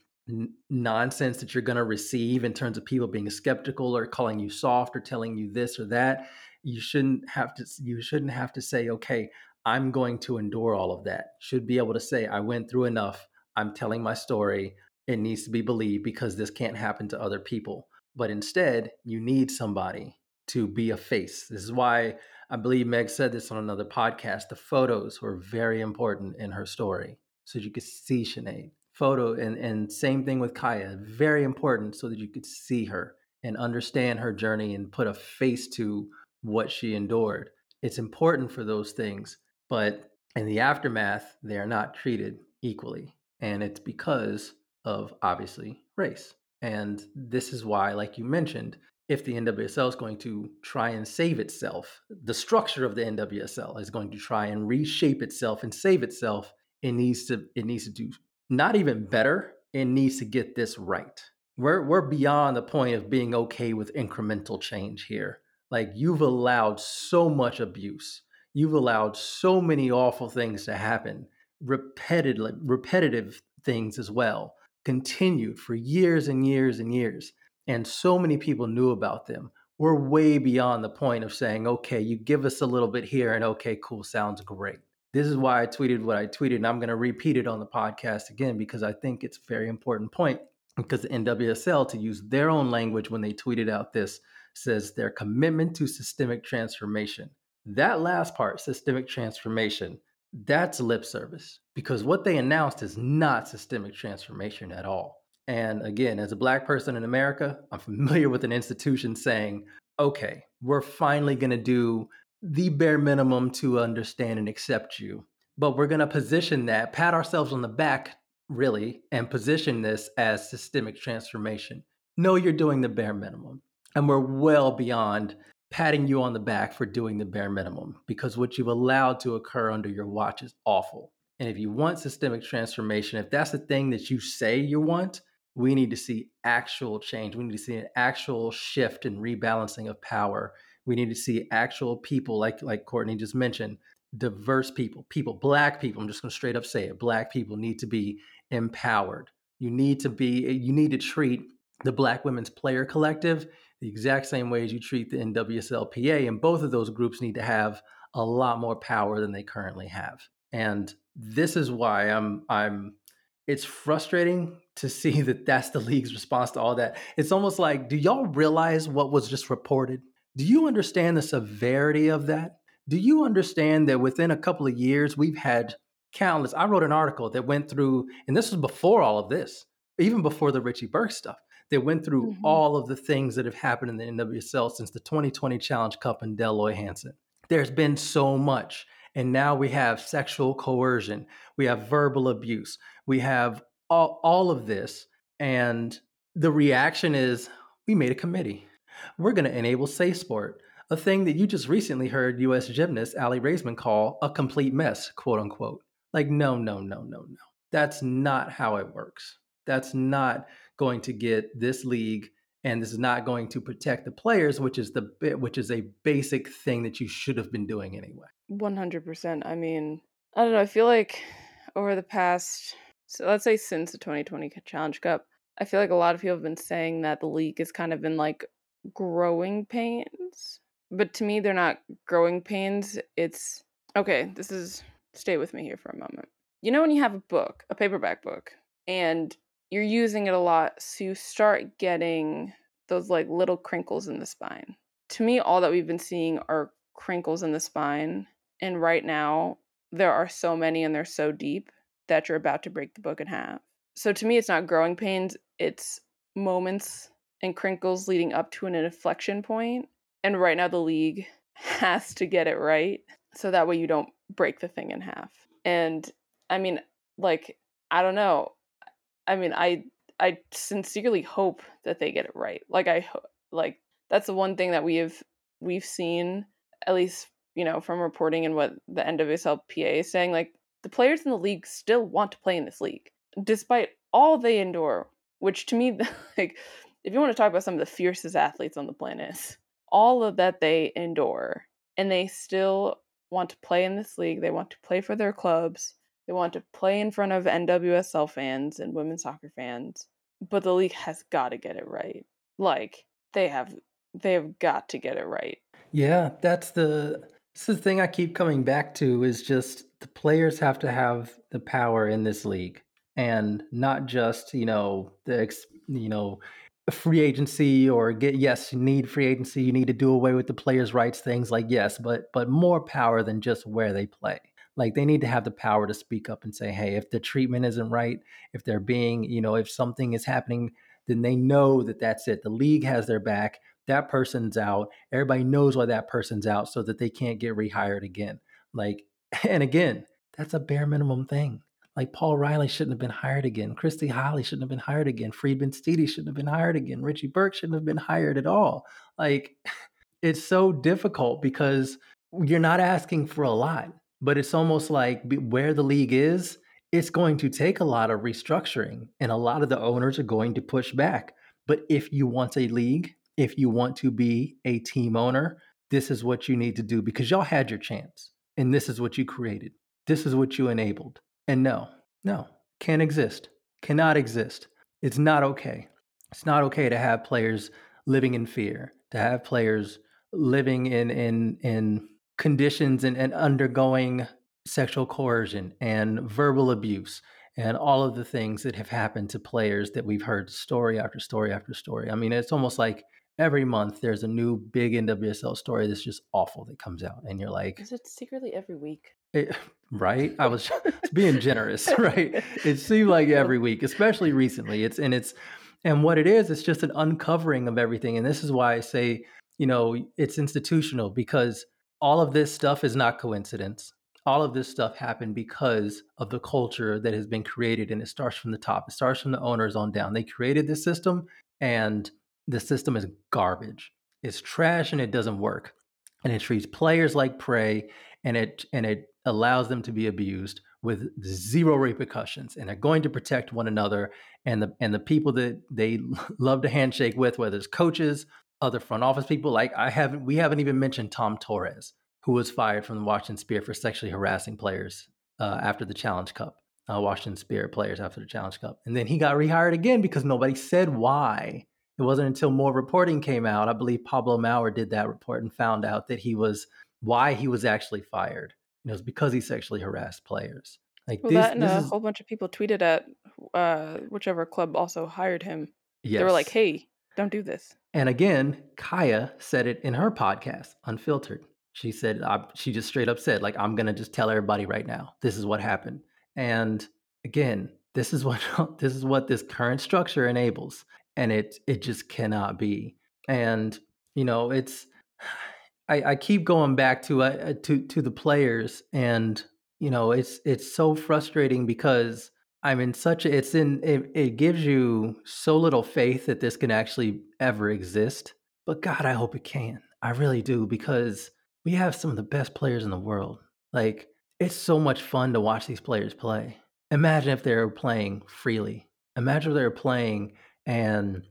nonsense that you're going to receive in terms of people being skeptical or calling you soft or telling you this or that. You shouldn't have to. You shouldn't have to say, "Okay, I'm going to endure all of that." Should be able to say, "I went through enough. I'm telling my story. It needs to be believed because this can't happen to other people." But instead you need somebody to be a face. This is why I believe Meg said this on another podcast. The photos were very important in her story, so you could see Sinead. Photo and and same thing with Kaiya, very important so that you could see her and understand her journey and put a face to what she endured. It's important for those things, but in the aftermath, they are not treated equally, and it's because of obviously race. And this is why, like you mentioned, if the NWSL is going to try and save itself, the structure of the NWSL is going to try and reshape itself and save itself. It needs to it needs to do not even better. It needs to get this right. We're we're beyond the point of being okay with incremental change here. Like you've allowed so much abuse. You've allowed so many awful things to happen, repetitive repetitive things as well continued for years and years and years. And so many people knew about them. We're way beyond the point of saying, okay, you give us a little bit here and okay, cool, sounds great. This is why I tweeted what I tweeted, and I'm going to repeat it on the podcast again because I think it's a very important point. Because the NWSL, to use their own language when they tweeted out this, says their commitment to systemic transformation. That last part, systemic transformation, that's lip service because what they announced is not systemic transformation at all. And again, as a black person in America, I'm familiar with an institution saying, okay, we're finally going to do the bare minimum to understand and accept you. But we're going to position that, pat ourselves on the back, really, and position this as systemic transformation. No, you're doing the bare minimum. And we're well beyond patting you on the back for doing the bare minimum because what you've allowed to occur under your watch is awful. And if you want systemic transformation, if that's the thing that you say you want, we need to see actual change. We need to see an actual shift and rebalancing of power. We need to see actual people, like like Courtney just mentioned, diverse people, people, black people. I'm just going to straight up say it. Black people need to be empowered. You need to be. You need to treat the Black Women's Player Collective the exact same way as you treat the NWSLPA. And both of those groups need to have a lot more power than they currently have. And this is why I'm I'm it's frustrating to see that that's the league's response to all that. It's almost like, do y'all realize what was just reported? Do you understand the severity of that? Do you understand that within a couple of years, we've had countless? I wrote an article that went through, and this was before all of this, even before the Richie Burke stuff that went through mm-hmm. all of the things that have happened in the NWSL since the 2020 Challenge Cup and Dell Loy Hansen. There's been so much. And now we have sexual coercion, we have verbal abuse, we have all, all of this. And the reaction is we made a committee. We're going to enable Safe Sport, a thing that you just recently heard US gymnast Aly Raisman call a complete mess, quote unquote. Like, no, no, no, no, no. That's not how it works. That's not going to get this league and this is not going to protect the players which is the which is a basic thing that you should have been doing anyway. 100% i mean i don't know i feel like over the past so let's say since the 2020 challenge cup i feel like a lot of people have been saying that the league is kind of in like growing pains but to me they're not growing pains it's okay this is stay with me here for a moment. You know when you have a book a paperback book and you're using it a lot so you start getting those like little crinkles in the spine. To me all that we've been seeing are crinkles in the spine and right now there are so many and they're so deep that you're about to break the book in half. So to me it's not growing pains it's moments and crinkles leading up to an inflection point and right now the league has to get it right so that way you don't break the thing in half. And i mean like i don't know I mean, I I sincerely hope that they get it right. Like I like that's the one thing that we have we've seen at least you know from reporting and what the NWSLPA is saying. Like the players in the league still want to play in this league despite all they endure. Which to me, like if you want to talk about some of the fiercest athletes on the planet, all of that they endure, and they still want to play in this league. They want to play for their clubs they want to play in front of NWSL fans and women's soccer fans, but the league has got to get it right. Like they have they have got to get it right. Yeah, that's the is the thing I keep coming back to is just the players have to have the power in this league and not just, you know, the you know, free agency or get yes, you need free agency, you need to do away with the players' rights things like yes, but but more power than just where they play like they need to have the power to speak up and say hey if the treatment isn't right if they're being you know if something is happening then they know that that's it the league has their back that person's out everybody knows why that person's out so that they can't get rehired again like and again that's a bare minimum thing like Paul Riley shouldn't have been hired again. Christy Holly shouldn't have been hired again. Farid Benstiti shouldn't have been hired again. Richie Burke shouldn't have been hired at all. Like, it's so difficult because you're not asking for a lot but it's almost like where the league is, it's going to take a lot of restructuring, and a lot of the owners are going to push back. But if you want a league, if you want to be a team owner, this is what you need to do because y'all had your chance, and this is what you created. This is what you enabled. And no, no, can't exist, cannot exist. It's not okay. It's not okay to have players living in fear, to have players living in in in conditions and, and undergoing sexual coercion and verbal abuse and all of the things that have happened to players that we've heard story after story after story. I mean, it's almost like every month there's a new big NWSL story that's just awful that comes out, and you're like, is it secretly every week? It, right? I was being generous, right? It seemed like every week, especially recently. It's and it's and what it is, it's just an uncovering of everything, and this is why I say, you know, it's institutional because all of this stuff is not coincidence. All of this stuff happened because of the culture that has been created, and it starts from the top. It starts from the owners on down. They created this system, and the system is garbage. It's trash, and it doesn't work. And it treats players like prey, and it and it allows them to be abused with zero repercussions. And they're going to protect one another and the and the people that they love to handshake with, whether it's coaches, other front office people. Like I haven't, we haven't even mentioned Tom Torres, who was fired from the Washington Spirit for sexually harassing players uh, after the Challenge Cup. Uh, Washington Spirit players after the Challenge Cup, and then he got rehired again because nobody said why. It wasn't until more reporting came out. I believe Pablo Maurer did that report and found out that he was why he was actually fired. And it was because he sexually harassed players. Like well, this, that and this a is... whole bunch of people tweeted at uh, whichever club also hired him. Yes. They were like, "Hey, don't do this." And again, Kaiya said it in her podcast, Unfiltered. She said, I, she just straight up said, like, I'm going to just tell everybody right now, this is what happened. And again, this is what this is what this current structure enables and it it just cannot be and you know it's i, I keep going back to uh, to to the players and you know it's it's so frustrating because I'm in such a, it's in it, it gives you so little faith that this can actually ever exist. But God, I hope it can. I really do because we have some of the best players in the world. Like it's so much fun to watch these players play. Imagine if they were playing freely. Imagine if they were playing and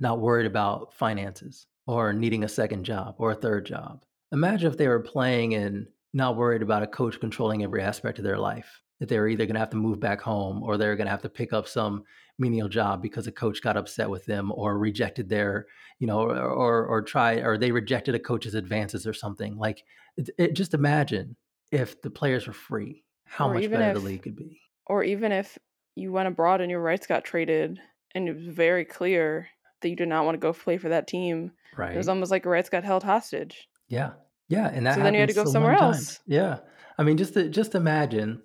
not worried about finances or needing a second job or a third job. Imagine if they were playing and not worried about a coach controlling every aspect of their life. That they're either going to have to move back home or they're going to have to pick up some menial job because a coach got upset with them or rejected their, you know, or or, or try or they rejected a coach's advances or something. Like, it, it, just imagine if the players were free, how or much better if, the league could be. Or even if you went abroad and your rights got traded, and it was very clear that you did not want to go play for that team. Right. It was almost like your rights got held hostage. Yeah. Yeah, and that so then you had to go so somewhere else. Yeah, I mean, just to, just imagine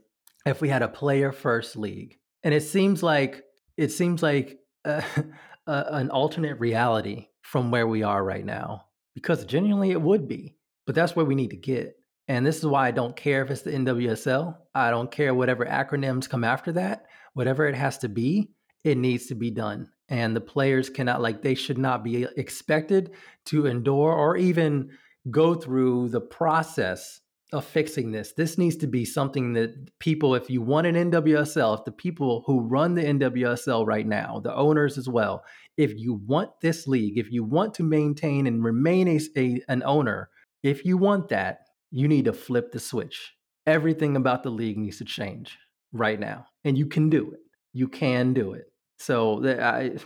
if we had a player first league, and it seems like it seems like uh, an alternate reality from where we are right now, because genuinely it would be, but that's where we need to get. And this is why I don't care if it's the NWSL. I don't care whatever acronyms come after that. Whatever it has to be, it needs to be done. And the players cannot, like, they should not be expected to endure or even go through the process of fixing this. This needs to be something that people, if you want an NWSL, if the people who run the NWSL right now, the owners as well, if you want this league, if you want to maintain and remain a, a an owner, if you want that, you need to flip the switch. Everything about the league needs to change right now, and you can do it. You can do it. So I,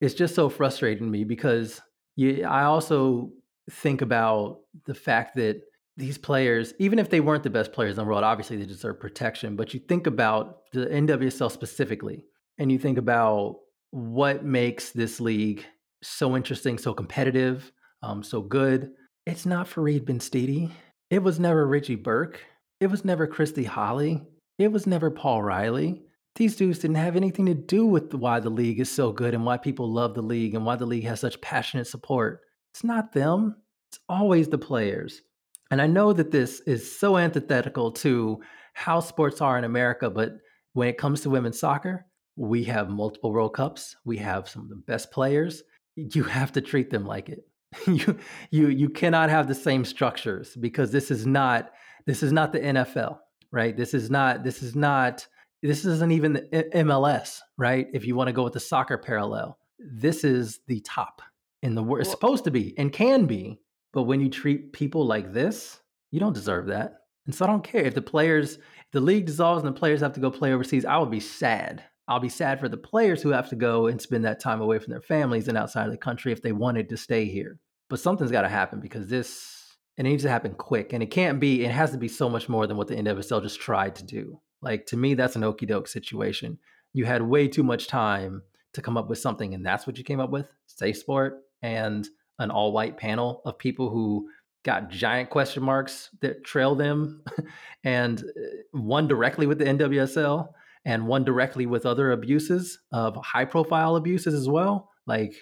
it's just so frustrating to me because you, I also think about the fact that these players, even if they weren't the best players in the world, obviously they deserve protection. But you think about the NWSL specifically, and you think about what makes this league so interesting, so competitive, um, so good. It's not Farid Benstiti. It was never Richie Burke. It was never Christy Holly. It was never Paul Riley. These dudes didn't have anything to do with why the league is so good and why people love the league and why the league has such passionate support. It's not them, it's always the players. And I know that this is so antithetical to how sports are in America, but when it comes to women's soccer, we have multiple World Cups. We have some of the best players. You have to treat them like it. you you you cannot have the same structures because this is not this is not the NFL, right? This is not this is not this isn't even the MLS, right? If you want to go with the soccer parallel, this is the top in the world. It's supposed to be and can be, but when you treat people like this, you don't deserve that. And so I don't care if the players, if the league dissolves and the players have to go play overseas. I would be sad. I'll be sad for the players who have to go and spend that time away from their families and outside of the country if they wanted to stay here. But something's got to happen because this it needs to happen quick, and it can't be. It has to be so much more than what the NWSL just tried to do. Like to me, that's an okey doke situation. You had way too much time to come up with something, and that's what you came up with. Safe sport, and an all white panel of people who got giant question marks that trail them, and uh, one directly with the NWSL and one directly with other abuses of high profile abuses as well. Like,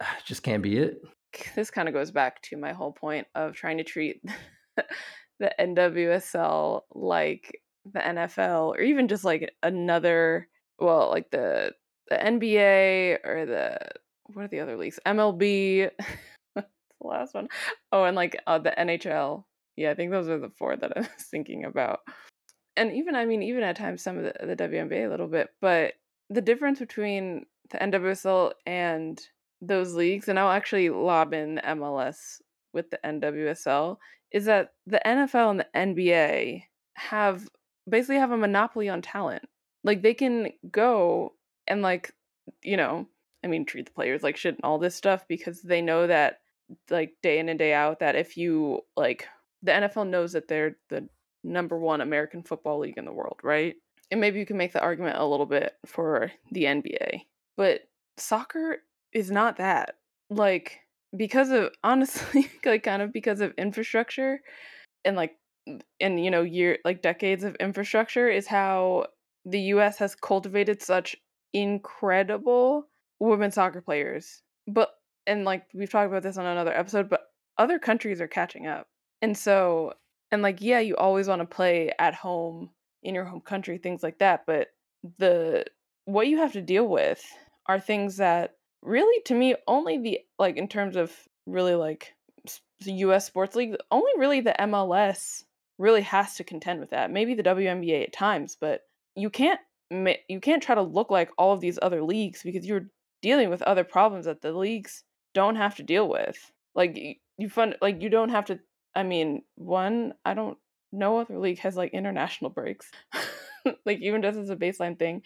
just can't be it. This kind of goes back to my whole point of trying to treat the NWSL like the NFL or even just like another, well, like the the NBA or the what are the other leagues? MLB, the last one. Oh, and like uh, the NHL. Yeah, I think those are the four that I was thinking about. And even, I mean, even at times some of the, the WNBA a little bit, but the difference between the NWSL and those leagues, and I'll actually lob in MLS with the NWSL, is that the NFL and the NBA have basically have a monopoly on talent. Like they can go and like, you know, I mean, treat the players like shit and all this stuff because they know that, like, day in and day out, that if you, like, the NFL knows that they're the number one American football league in the world, right? And maybe you can make the argument a little bit for the NBA. But soccer is not that. Like, because of, honestly, like, kind of because of infrastructure and, like, and, you know, year, like, decades of infrastructure is how the US has cultivated such incredible women soccer players. But and like we've talked about this on another episode, but other countries are catching up. And so and like yeah, you always want to play at home in your home country, things like that, but the what you have to deal with are things that really to me only the like in terms of really like US sports league, only really the MLS really has to contend with that. Maybe the WNBA at times, but you can't you can't try to look like all of these other leagues because you're dealing with other problems that the leagues don't have to deal with. Like you, fund like you don't have to I mean, one, I don't no other league has like international breaks. like even just as a baseline thing.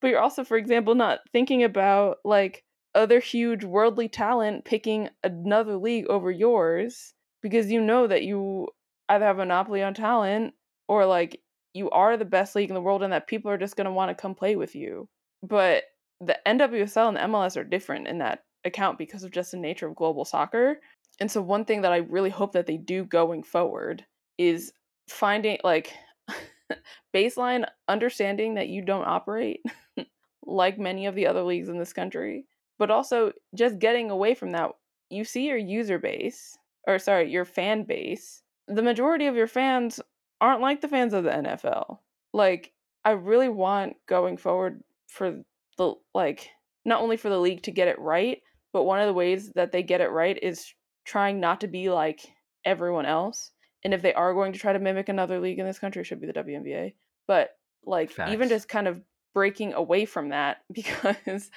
But you're also for example not thinking about like other huge worldly talent picking another league over yours because you know that you either have a monopoly on talent or like you are the best league in the world and that people are just going to want to come play with you. But the NWSL and the MLS are different in that account because of just the nature of global soccer. And so one thing that I really hope that they do going forward is finding like baseline understanding that you don't operate like many of the other leagues in this country, but also just getting away from that. You see your user base, or sorry, your fan base. The majority of your fans aren't like the fans of the NFL. Like, I really want going forward for the like not only for the league to get it right, but one of the ways that they get it right is trying not to be like everyone else. And if they are going to try to mimic another league in this country, it should be the WNBA. But like Facts. even just kind of breaking away from that because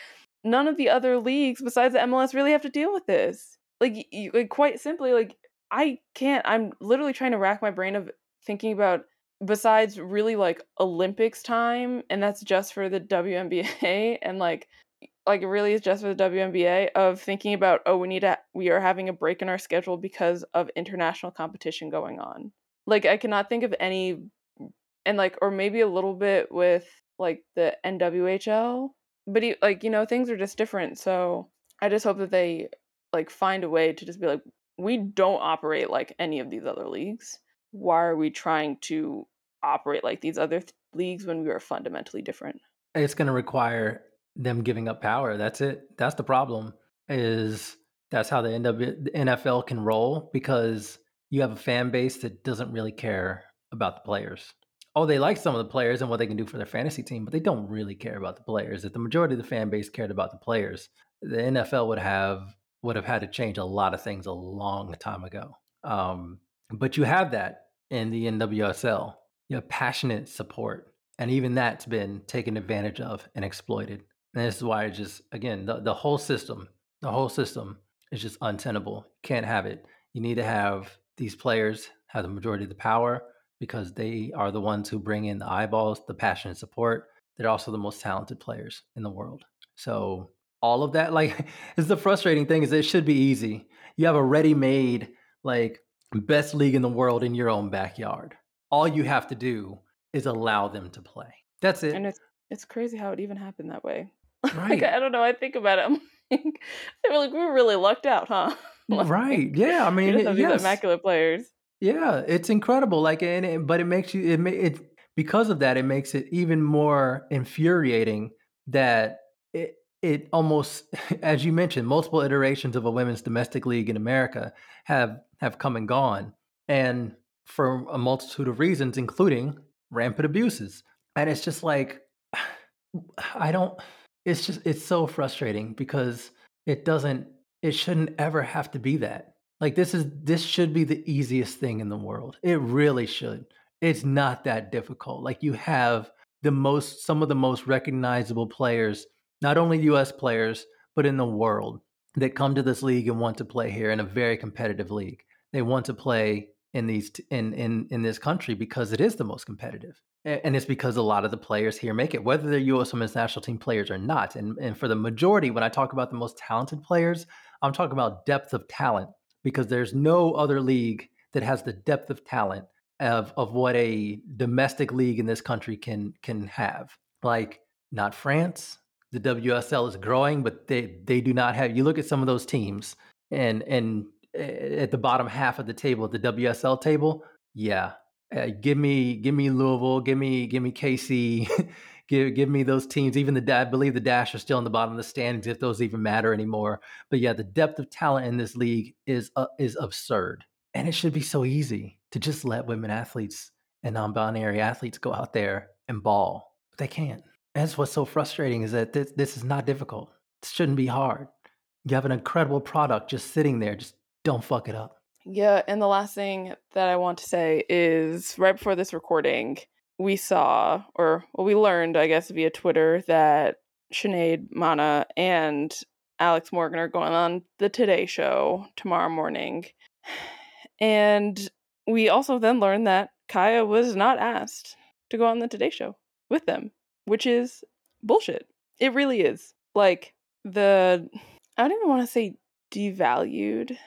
none of the other leagues besides the MLS really have to deal with this. Like, like quite simply, like I can't. I'm literally trying to rack my brain of thinking about besides really like Olympics time, and that's just for the WNBA, and like like really is just for the WNBA of thinking about oh we need to we are having a break in our schedule because of international competition going on. Like I cannot think of any and like or maybe a little bit with like the NWHL, but he, like you know things are just different. So I just hope that they like find a way to just be like we don't operate like any of these other leagues why are we trying to operate like these other th- leagues when we are fundamentally different? It's going to require them giving up power. That's it. That's the problem. Is that's how the NFL can roll because you have a fan base that doesn't really care about the players. Oh, they like some of the players and what they can do for their fantasy team, but they don't really care about the players. If the majority of the fan base cared about the players, the NFL would have would have had to change a lot of things a long time ago. Um, but you have that in the NWSL. You have passionate support. And even that's been taken advantage of and exploited. And this is why it's just, again, the, the whole system, the whole system is just untenable. Can't have it. You need to have these players have the majority of the power because they are the ones who bring in the eyeballs, the passionate support. They're also the most talented players in the world. So all of that, like, is the frustrating thing is it should be easy. You have a ready-made like best league in the world in your own backyard. All you have to do is allow them to play. That's it. And it's it's crazy how it even happened that way. Right. like, I don't know. I think about it. I'm like, like we were really lucked out, huh? Mm, like, right. Yeah. I mean, it, yes. immaculate players. Yeah, it's incredible. Like, and it, but it makes you it, it because of that, it makes it even more infuriating that it almost, as you mentioned, multiple iterations of a women's domestic league in America have have come and gone, and for a multitude of reasons, including rampant abuses. And it's just like, I don't. It's just it's so frustrating because it doesn't. It shouldn't ever have to be that. Like this is this should be the easiest thing in the world. It really should. It's not that difficult. Like you have the most some of the most recognizable players not only US players, but in the world that come to this league and want to play here in a very competitive league. They want to play in these in in in this country because it is the most competitive. And it's because a lot of the players here make it, whether they're U.S. Women's National Team players or not. And, and for the majority, when I talk about the most talented players, I'm talking about depth of talent because there's no other league that has the depth of talent of, of what a domestic league in this country can can have. Like not France, the WSL is growing, but they they do not have. You look at some of those teams, and and eh, at the bottom half of the table, the WSL table, yeah, uh, give me give me Louisville, give me give me KC, give give me those teams. Even the I believe the Dash are still in the bottom of the standings if those even matter anymore. But yeah, the depth of talent in this league is uh, is absurd, and it should be so easy to just let women athletes and non-binary athletes go out there and ball, but they can't. That's what's so frustrating is that this, this is not difficult. It shouldn't be hard. You have an incredible product just sitting there. Just don't fuck it up. Yeah, and the last thing that I want to say is right before this recording, we saw, or well, we learned, I guess, via Twitter that Sinead, Mana, and Alex Morgan are going on the Today Show tomorrow morning. And we also then learned that Kaiya was not asked to go on the Today Show with them, which is bullshit. It really is. Like, the, I don't even want to say devalued,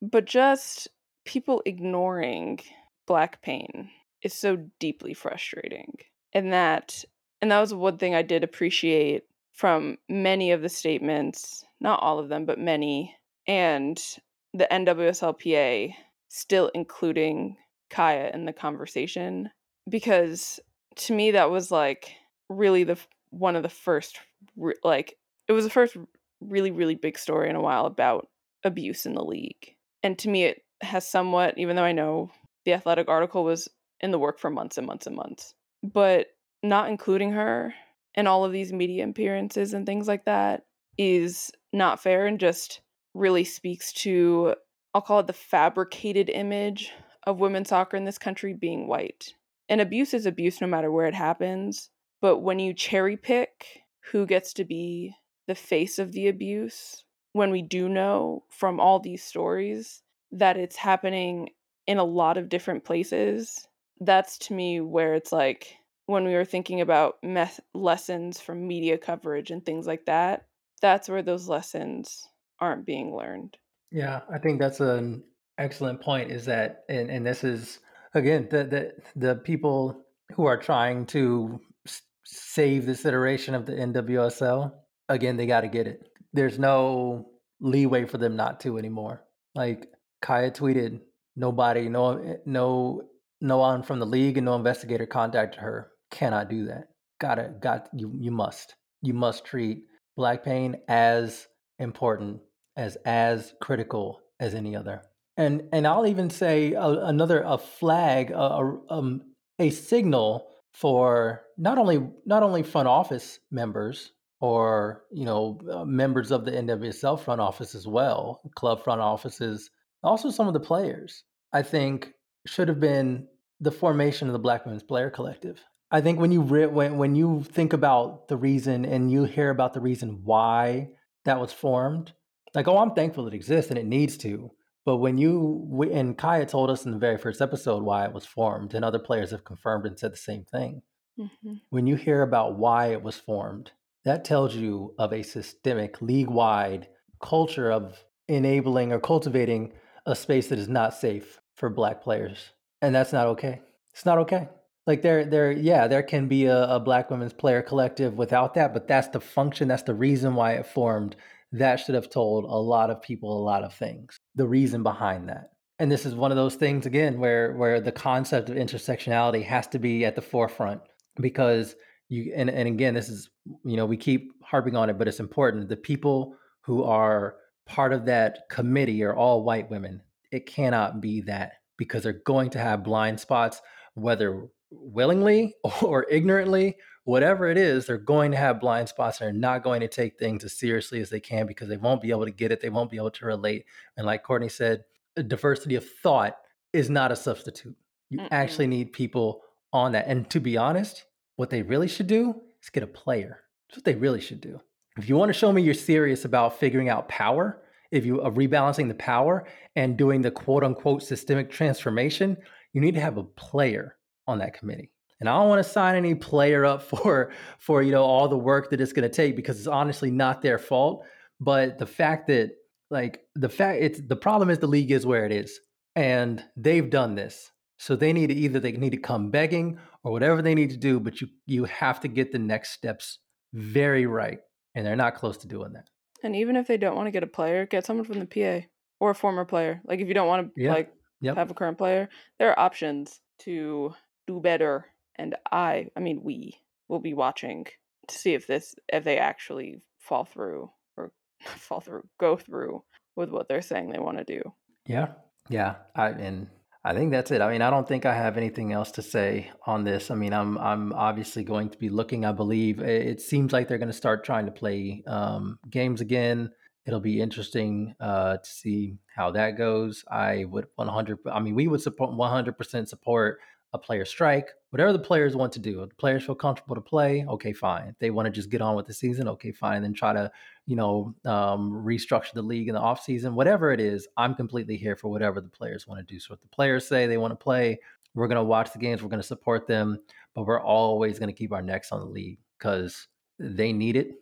but just people ignoring black pain is so deeply frustrating. And that and that was one thing I did appreciate from many of the statements, not all of them, but many, and the NWSLPA still including Kaiya in the conversation because to me that was like really the one of the first like it was the first really really big story in a while about abuse in the league. And to me it has somewhat even though I know the athletic article was in the work for months and months and months. But not including her in all of these media appearances and things like that is not fair and just really speaks to I'll call it the fabricated image of women's soccer in this country being white. And abuse is abuse no matter where it happens, but when you cherry pick who gets to be the face of the abuse, when we do know from all these stories that it's happening in a lot of different places, that's to me where it's like when we were thinking about meth- lessons from media coverage and things like that, that's where those lessons aren't being learned. Yeah, I think that's an excellent point. Is that and and this is again the the the people who are trying to save this iteration of the NWSL. Again, they got to get it. There's no leeway for them not to anymore. Like Kaiya tweeted, nobody, no, no no one from the league and no investigator contacted her. Cannot do that. Gotta, got you. You must. You must treat black pain as important as as critical as any other. And and I'll even say a, another a flag, a, a, um, a signal for not only not only front office members or you know uh, members of the NWSL front office as well, club front offices, also some of the players. I think should have been the formation of the Black Women's Player Collective. I think when you re- when when you think about the reason and you hear about the reason why that was formed, like oh, I'm thankful it exists and it needs to. But when you and Kaiya told us in the very first episode why it was formed, and other players have confirmed and said the same thing. Mm-hmm. When you hear about why it was formed, that tells you of a systemic, league-wide culture of enabling or cultivating a space that is not safe for Black players and that's not okay. It's not okay. Like there, there, yeah, there can be a, a Black women's player collective without that, but that's the function. That's the reason why it formed. That should have told a lot of people a lot of things. The reason behind that, and this is one of those things again where where the concept of intersectionality has to be at the forefront because you and, and again this is you know we keep harping on it but it's important. The people who are part of that committee are all white women. It cannot be that because they're going to have blind spots, whether willingly or ignorantly, whatever it is, they're going to have blind spots and they're not going to take things as seriously as they can because they won't be able to get it. They won't be able to relate. And like Courtney said, diversity of thought is not a substitute. You Mm-mm. actually need people on that. And to be honest, what they really should do is get a player. That's what they really should do. If you want to show me you're serious about figuring out power, if you are rebalancing the power and doing the quote unquote systemic transformation, you need to have a player on that committee. And I don't want to sign any player up for for you know all the work that it's going to take because it's honestly not their fault. But the fact that like the fact it's the problem is the league is where it is, and they've done this. So they need to either they need to come begging or whatever they need to do, but you you have to get the next steps very right, and they're not close to doing that. And even if they don't want to get a player, get someone from the PA or a former player. Like if you don't want to yeah. like yep. have a current player, there are options to do better. And I, I mean, we will be watching to see if this, if they actually fall through or fall through, go through with what they're saying they want to do. Yeah, yeah. I and I think that's it. I mean, I don't think I have anything else to say on this. I mean, I'm I'm obviously going to be looking. I believe it seems like they're going to start trying to play um, games again. It'll be interesting uh, to see how that goes. I would 100. I mean, we would support 100% support a player strike, whatever the players want to do. If the players feel comfortable to play, okay, fine. If they want to just get on with the season, okay, fine. And then try to, you know, um, restructure the league in the offseason, whatever it is, I'm completely here for whatever the players want to do. So if the players say they want to play, we're going to watch the games, we're going to support them, but we're always going to keep our necks on the league because they need it.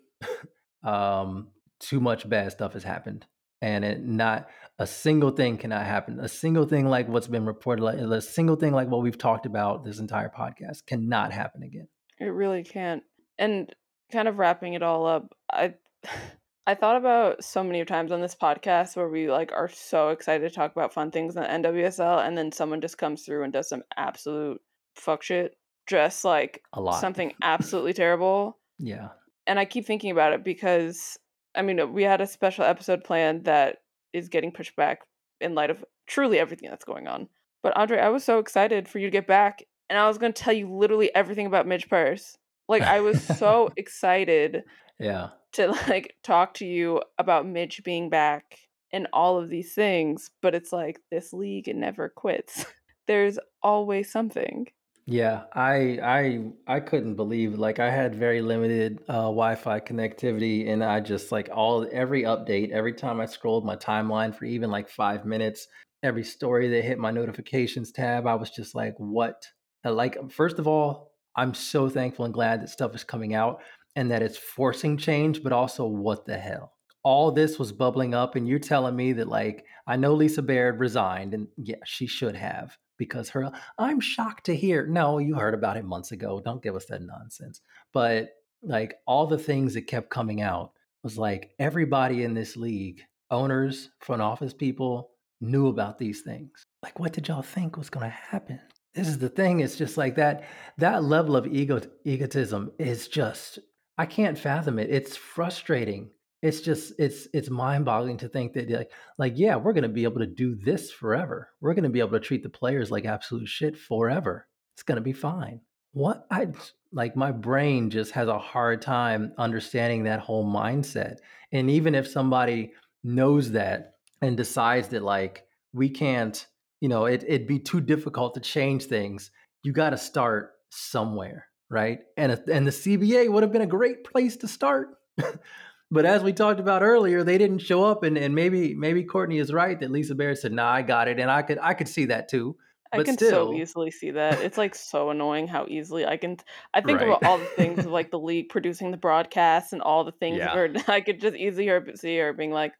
um, too much bad stuff has happened and it not a single thing cannot happen. A single thing like what's been reported like a single thing like what we've talked about this entire podcast cannot happen again. It really can't. And kind of wrapping it all up i i thought about so many times on this podcast where we like are so excited to talk about fun things in the nwsl and then someone just comes through and does some absolute fuck shit just like a lot. something absolutely terrible. Yeah. And i keep thinking about it because I mean, uh, we had a special episode planned that is getting pushed back in light of truly everything that's going on. But Andre, I was so excited for you to get back, and I was going to tell you literally everything about Midge Purce. Like I was so excited, yeah, to like talk to you about Midge being back and all of these things. But it's like this league never quits. There's always something. Yeah, I I I couldn't believe like I had very limited uh, Wi-Fi connectivity, and I just like all every update, every time I scrolled my timeline for even like five minutes, every story that hit my notifications tab, I was just like, what? Uh, like, first of all, I'm so thankful and glad that stuff is coming out and that it's forcing change, but also, what the hell? All this was bubbling up, and you're telling me that like I know Lisa Baird resigned, and yeah, she should have because her I'm shocked to hear. No, you heard about it months ago. Don't give us that nonsense. But like all the things that kept coming out was like everybody in this league, owners, front office people, knew about these things. Like what did y'all think was going to happen? This is the thing. It's just like that that level of ego egotism is just I can't fathom it. It's frustrating it's just it's it's mind-boggling to think that like like yeah we're going to be able to do this forever. We're going to be able to treat the players like absolute shit forever. It's going to be fine. What? I like my brain just has a hard time understanding that whole mindset. And even if somebody knows that and decides that like we can't you know it, it'd be too difficult to change things you got to start somewhere right? And and the cba would have been a great place to start But as we talked about earlier, they didn't show up, and, and maybe maybe Courtney is right that Lisa Baird said, "Nah, I got it," and I could I could see that too. But I can still, so easily see that. It's like so annoying how easily I can. I think right. about all the things of like the league producing the broadcasts and all the things yeah. where I could just easily see her being like,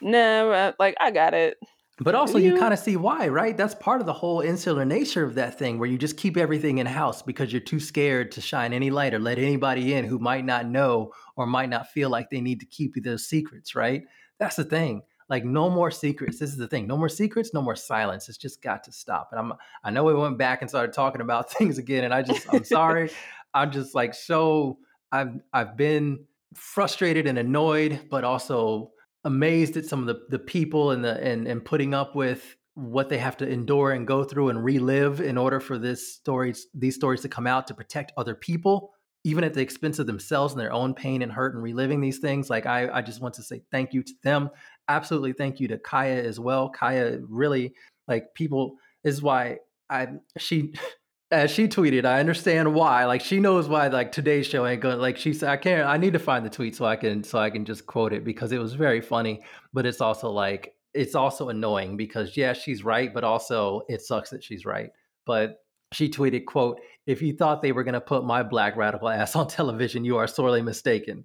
"No, uh, like I got it." But also, you, you kind of see why, right? That's part of the whole insular nature of that thing, where you just keep everything in house because you're too scared to shine any light or let anybody in who might not know or might not feel like they need to keep those secrets, right? That's the thing. Like no more secrets. This is the thing. No more secrets. No more silence. It's just got to stop. And I'm. I know we went back and started talking about things again, and I just. I'm sorry. I'm just like so. I've I've been frustrated and annoyed, but also amazed at some of the, the people and the and, and putting up with what they have to endure and go through and relive in order for this stories these stories to come out to protect other people even at the expense of themselves and their own pain and hurt and reliving these things. Like i, I just want to say thank you to them. Absolutely thank you to Kaiya as well. Kaiya really like people is why i she as she tweeted, I understand why. Like she knows why. Like today's show ain't going. Like she said, I can't. I need to find the tweet so I can so I can just quote it because it was very funny. But it's also like it's also annoying because yeah, she's right, but also it sucks that she's right. But she tweeted, "quote If you thought they were going to put my black radical ass on television, you are sorely mistaken."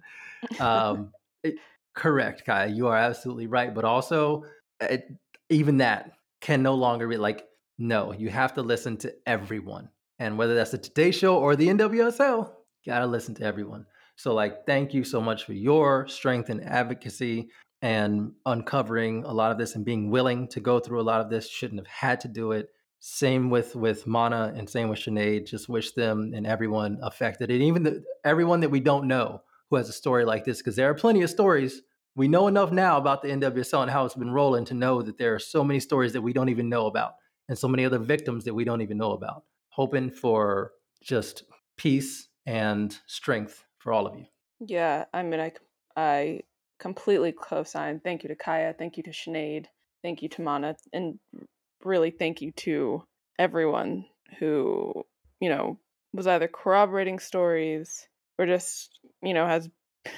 Um, it, correct, Kai. You are absolutely right. But also, it, even that can no longer be like. No, you have to listen to everyone and whether that's the Today Show or the NWSL, gotta listen to everyone. So, like, thank you so much for your strength and advocacy and uncovering a lot of this and being willing to go through a lot of this. Shouldn't have had to do it. Same with with Mana and same with Sinead. Just wish them and everyone affected, and even the, everyone that we don't know who has a story like this, because there are plenty of stories. We know enough now about the NWSL and how it's been rolling to know that there are so many stories that we don't even know about, and so many other victims that we don't even know about hoping for just peace and strength for all of you. Yeah, I mean, I I completely co-sign. Thank you to Kaiya. Thank you to Sinead. Thank you to Mana. And really thank you to everyone who, you know, was either corroborating stories or just, you know, has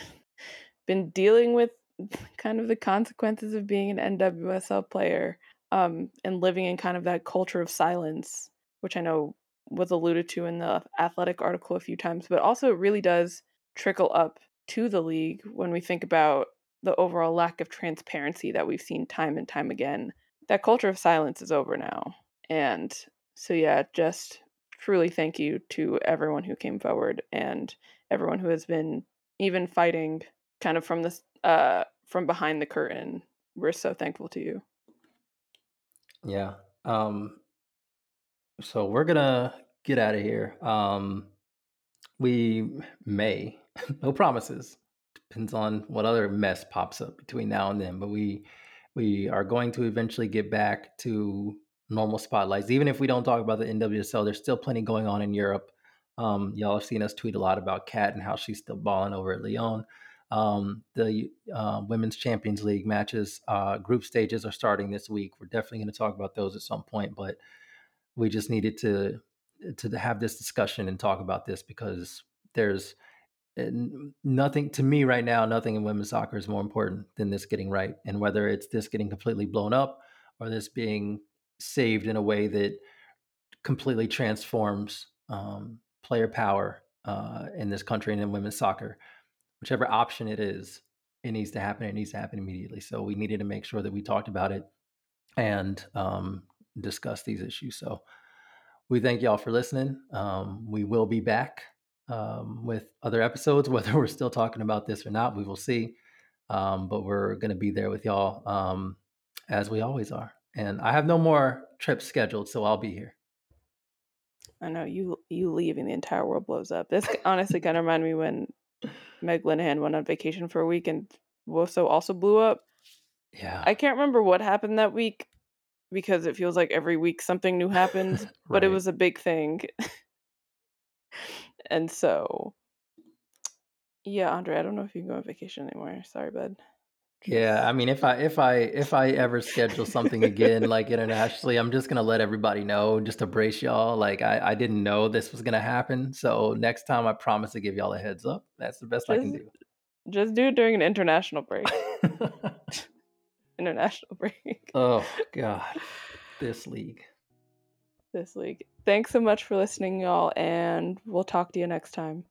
been dealing with kind of the consequences of being an NWSL player um, and living in kind of that culture of silence, which I know was alluded to in the athletic article a few times, but also it really does trickle up to the league when we think about the overall lack of transparency that we've seen time and time again. That culture of silence is over now. And so, yeah, just truly thank you to everyone who came forward and everyone who has been even fighting kind of from this uh from behind the curtain. We're so thankful to you. Yeah. Um so we're gonna get out of here. Um we may, no promises. Depends on what other mess pops up between now and then, but we we are going to eventually get back to normal spotlights. Even if we don't talk about the NWSL, there's still plenty going on in Europe. Um, y'all have seen us tweet a lot about Kat and how she's still balling over at Lyon. Um, the uh, Women's Champions League matches, uh, group stages are starting this week. We're definitely going to talk about those at some point, but we just needed to to have this discussion and talk about this because there's eh, nothing to me right now. Nothing in women's soccer is more important than this getting right, and whether it's this getting completely blown up or this being saved in a way that completely transforms um, player power uh, in this country and in women's soccer. Whichever option it is, it needs to happen. It needs to happen immediately. So we needed to make sure that we talked about it and um, discuss these issues. So we thank y'all for listening. Um, we will be back um, with other episodes, whether we're still talking about this or not, we will see. Um, but we're going to be there with y'all um, as we always are and I have no more trips scheduled, so I'll be here. I know you you leaving the entire world blows up. This honestly kind of reminded me when Meg Linehan went on vacation for a week and Woso also blew up. Yeah. I can't remember what happened that week because it feels like every week something new happens, right. but it was a big thing. and so yeah, Andre, I don't know if you can go on vacation anymore. Sorry, bud. Yeah, I mean, if I if I if I ever schedule something again, like internationally, I'm just gonna let everybody know, just to brace y'all. Like I, I didn't know this was gonna happen, so next time I promise to give y'all a heads up. That's the best just, I can do. Just do it during an international break. international break. Oh God, this league. This league. Thanks so much for listening, y'all, and we'll talk to you next time.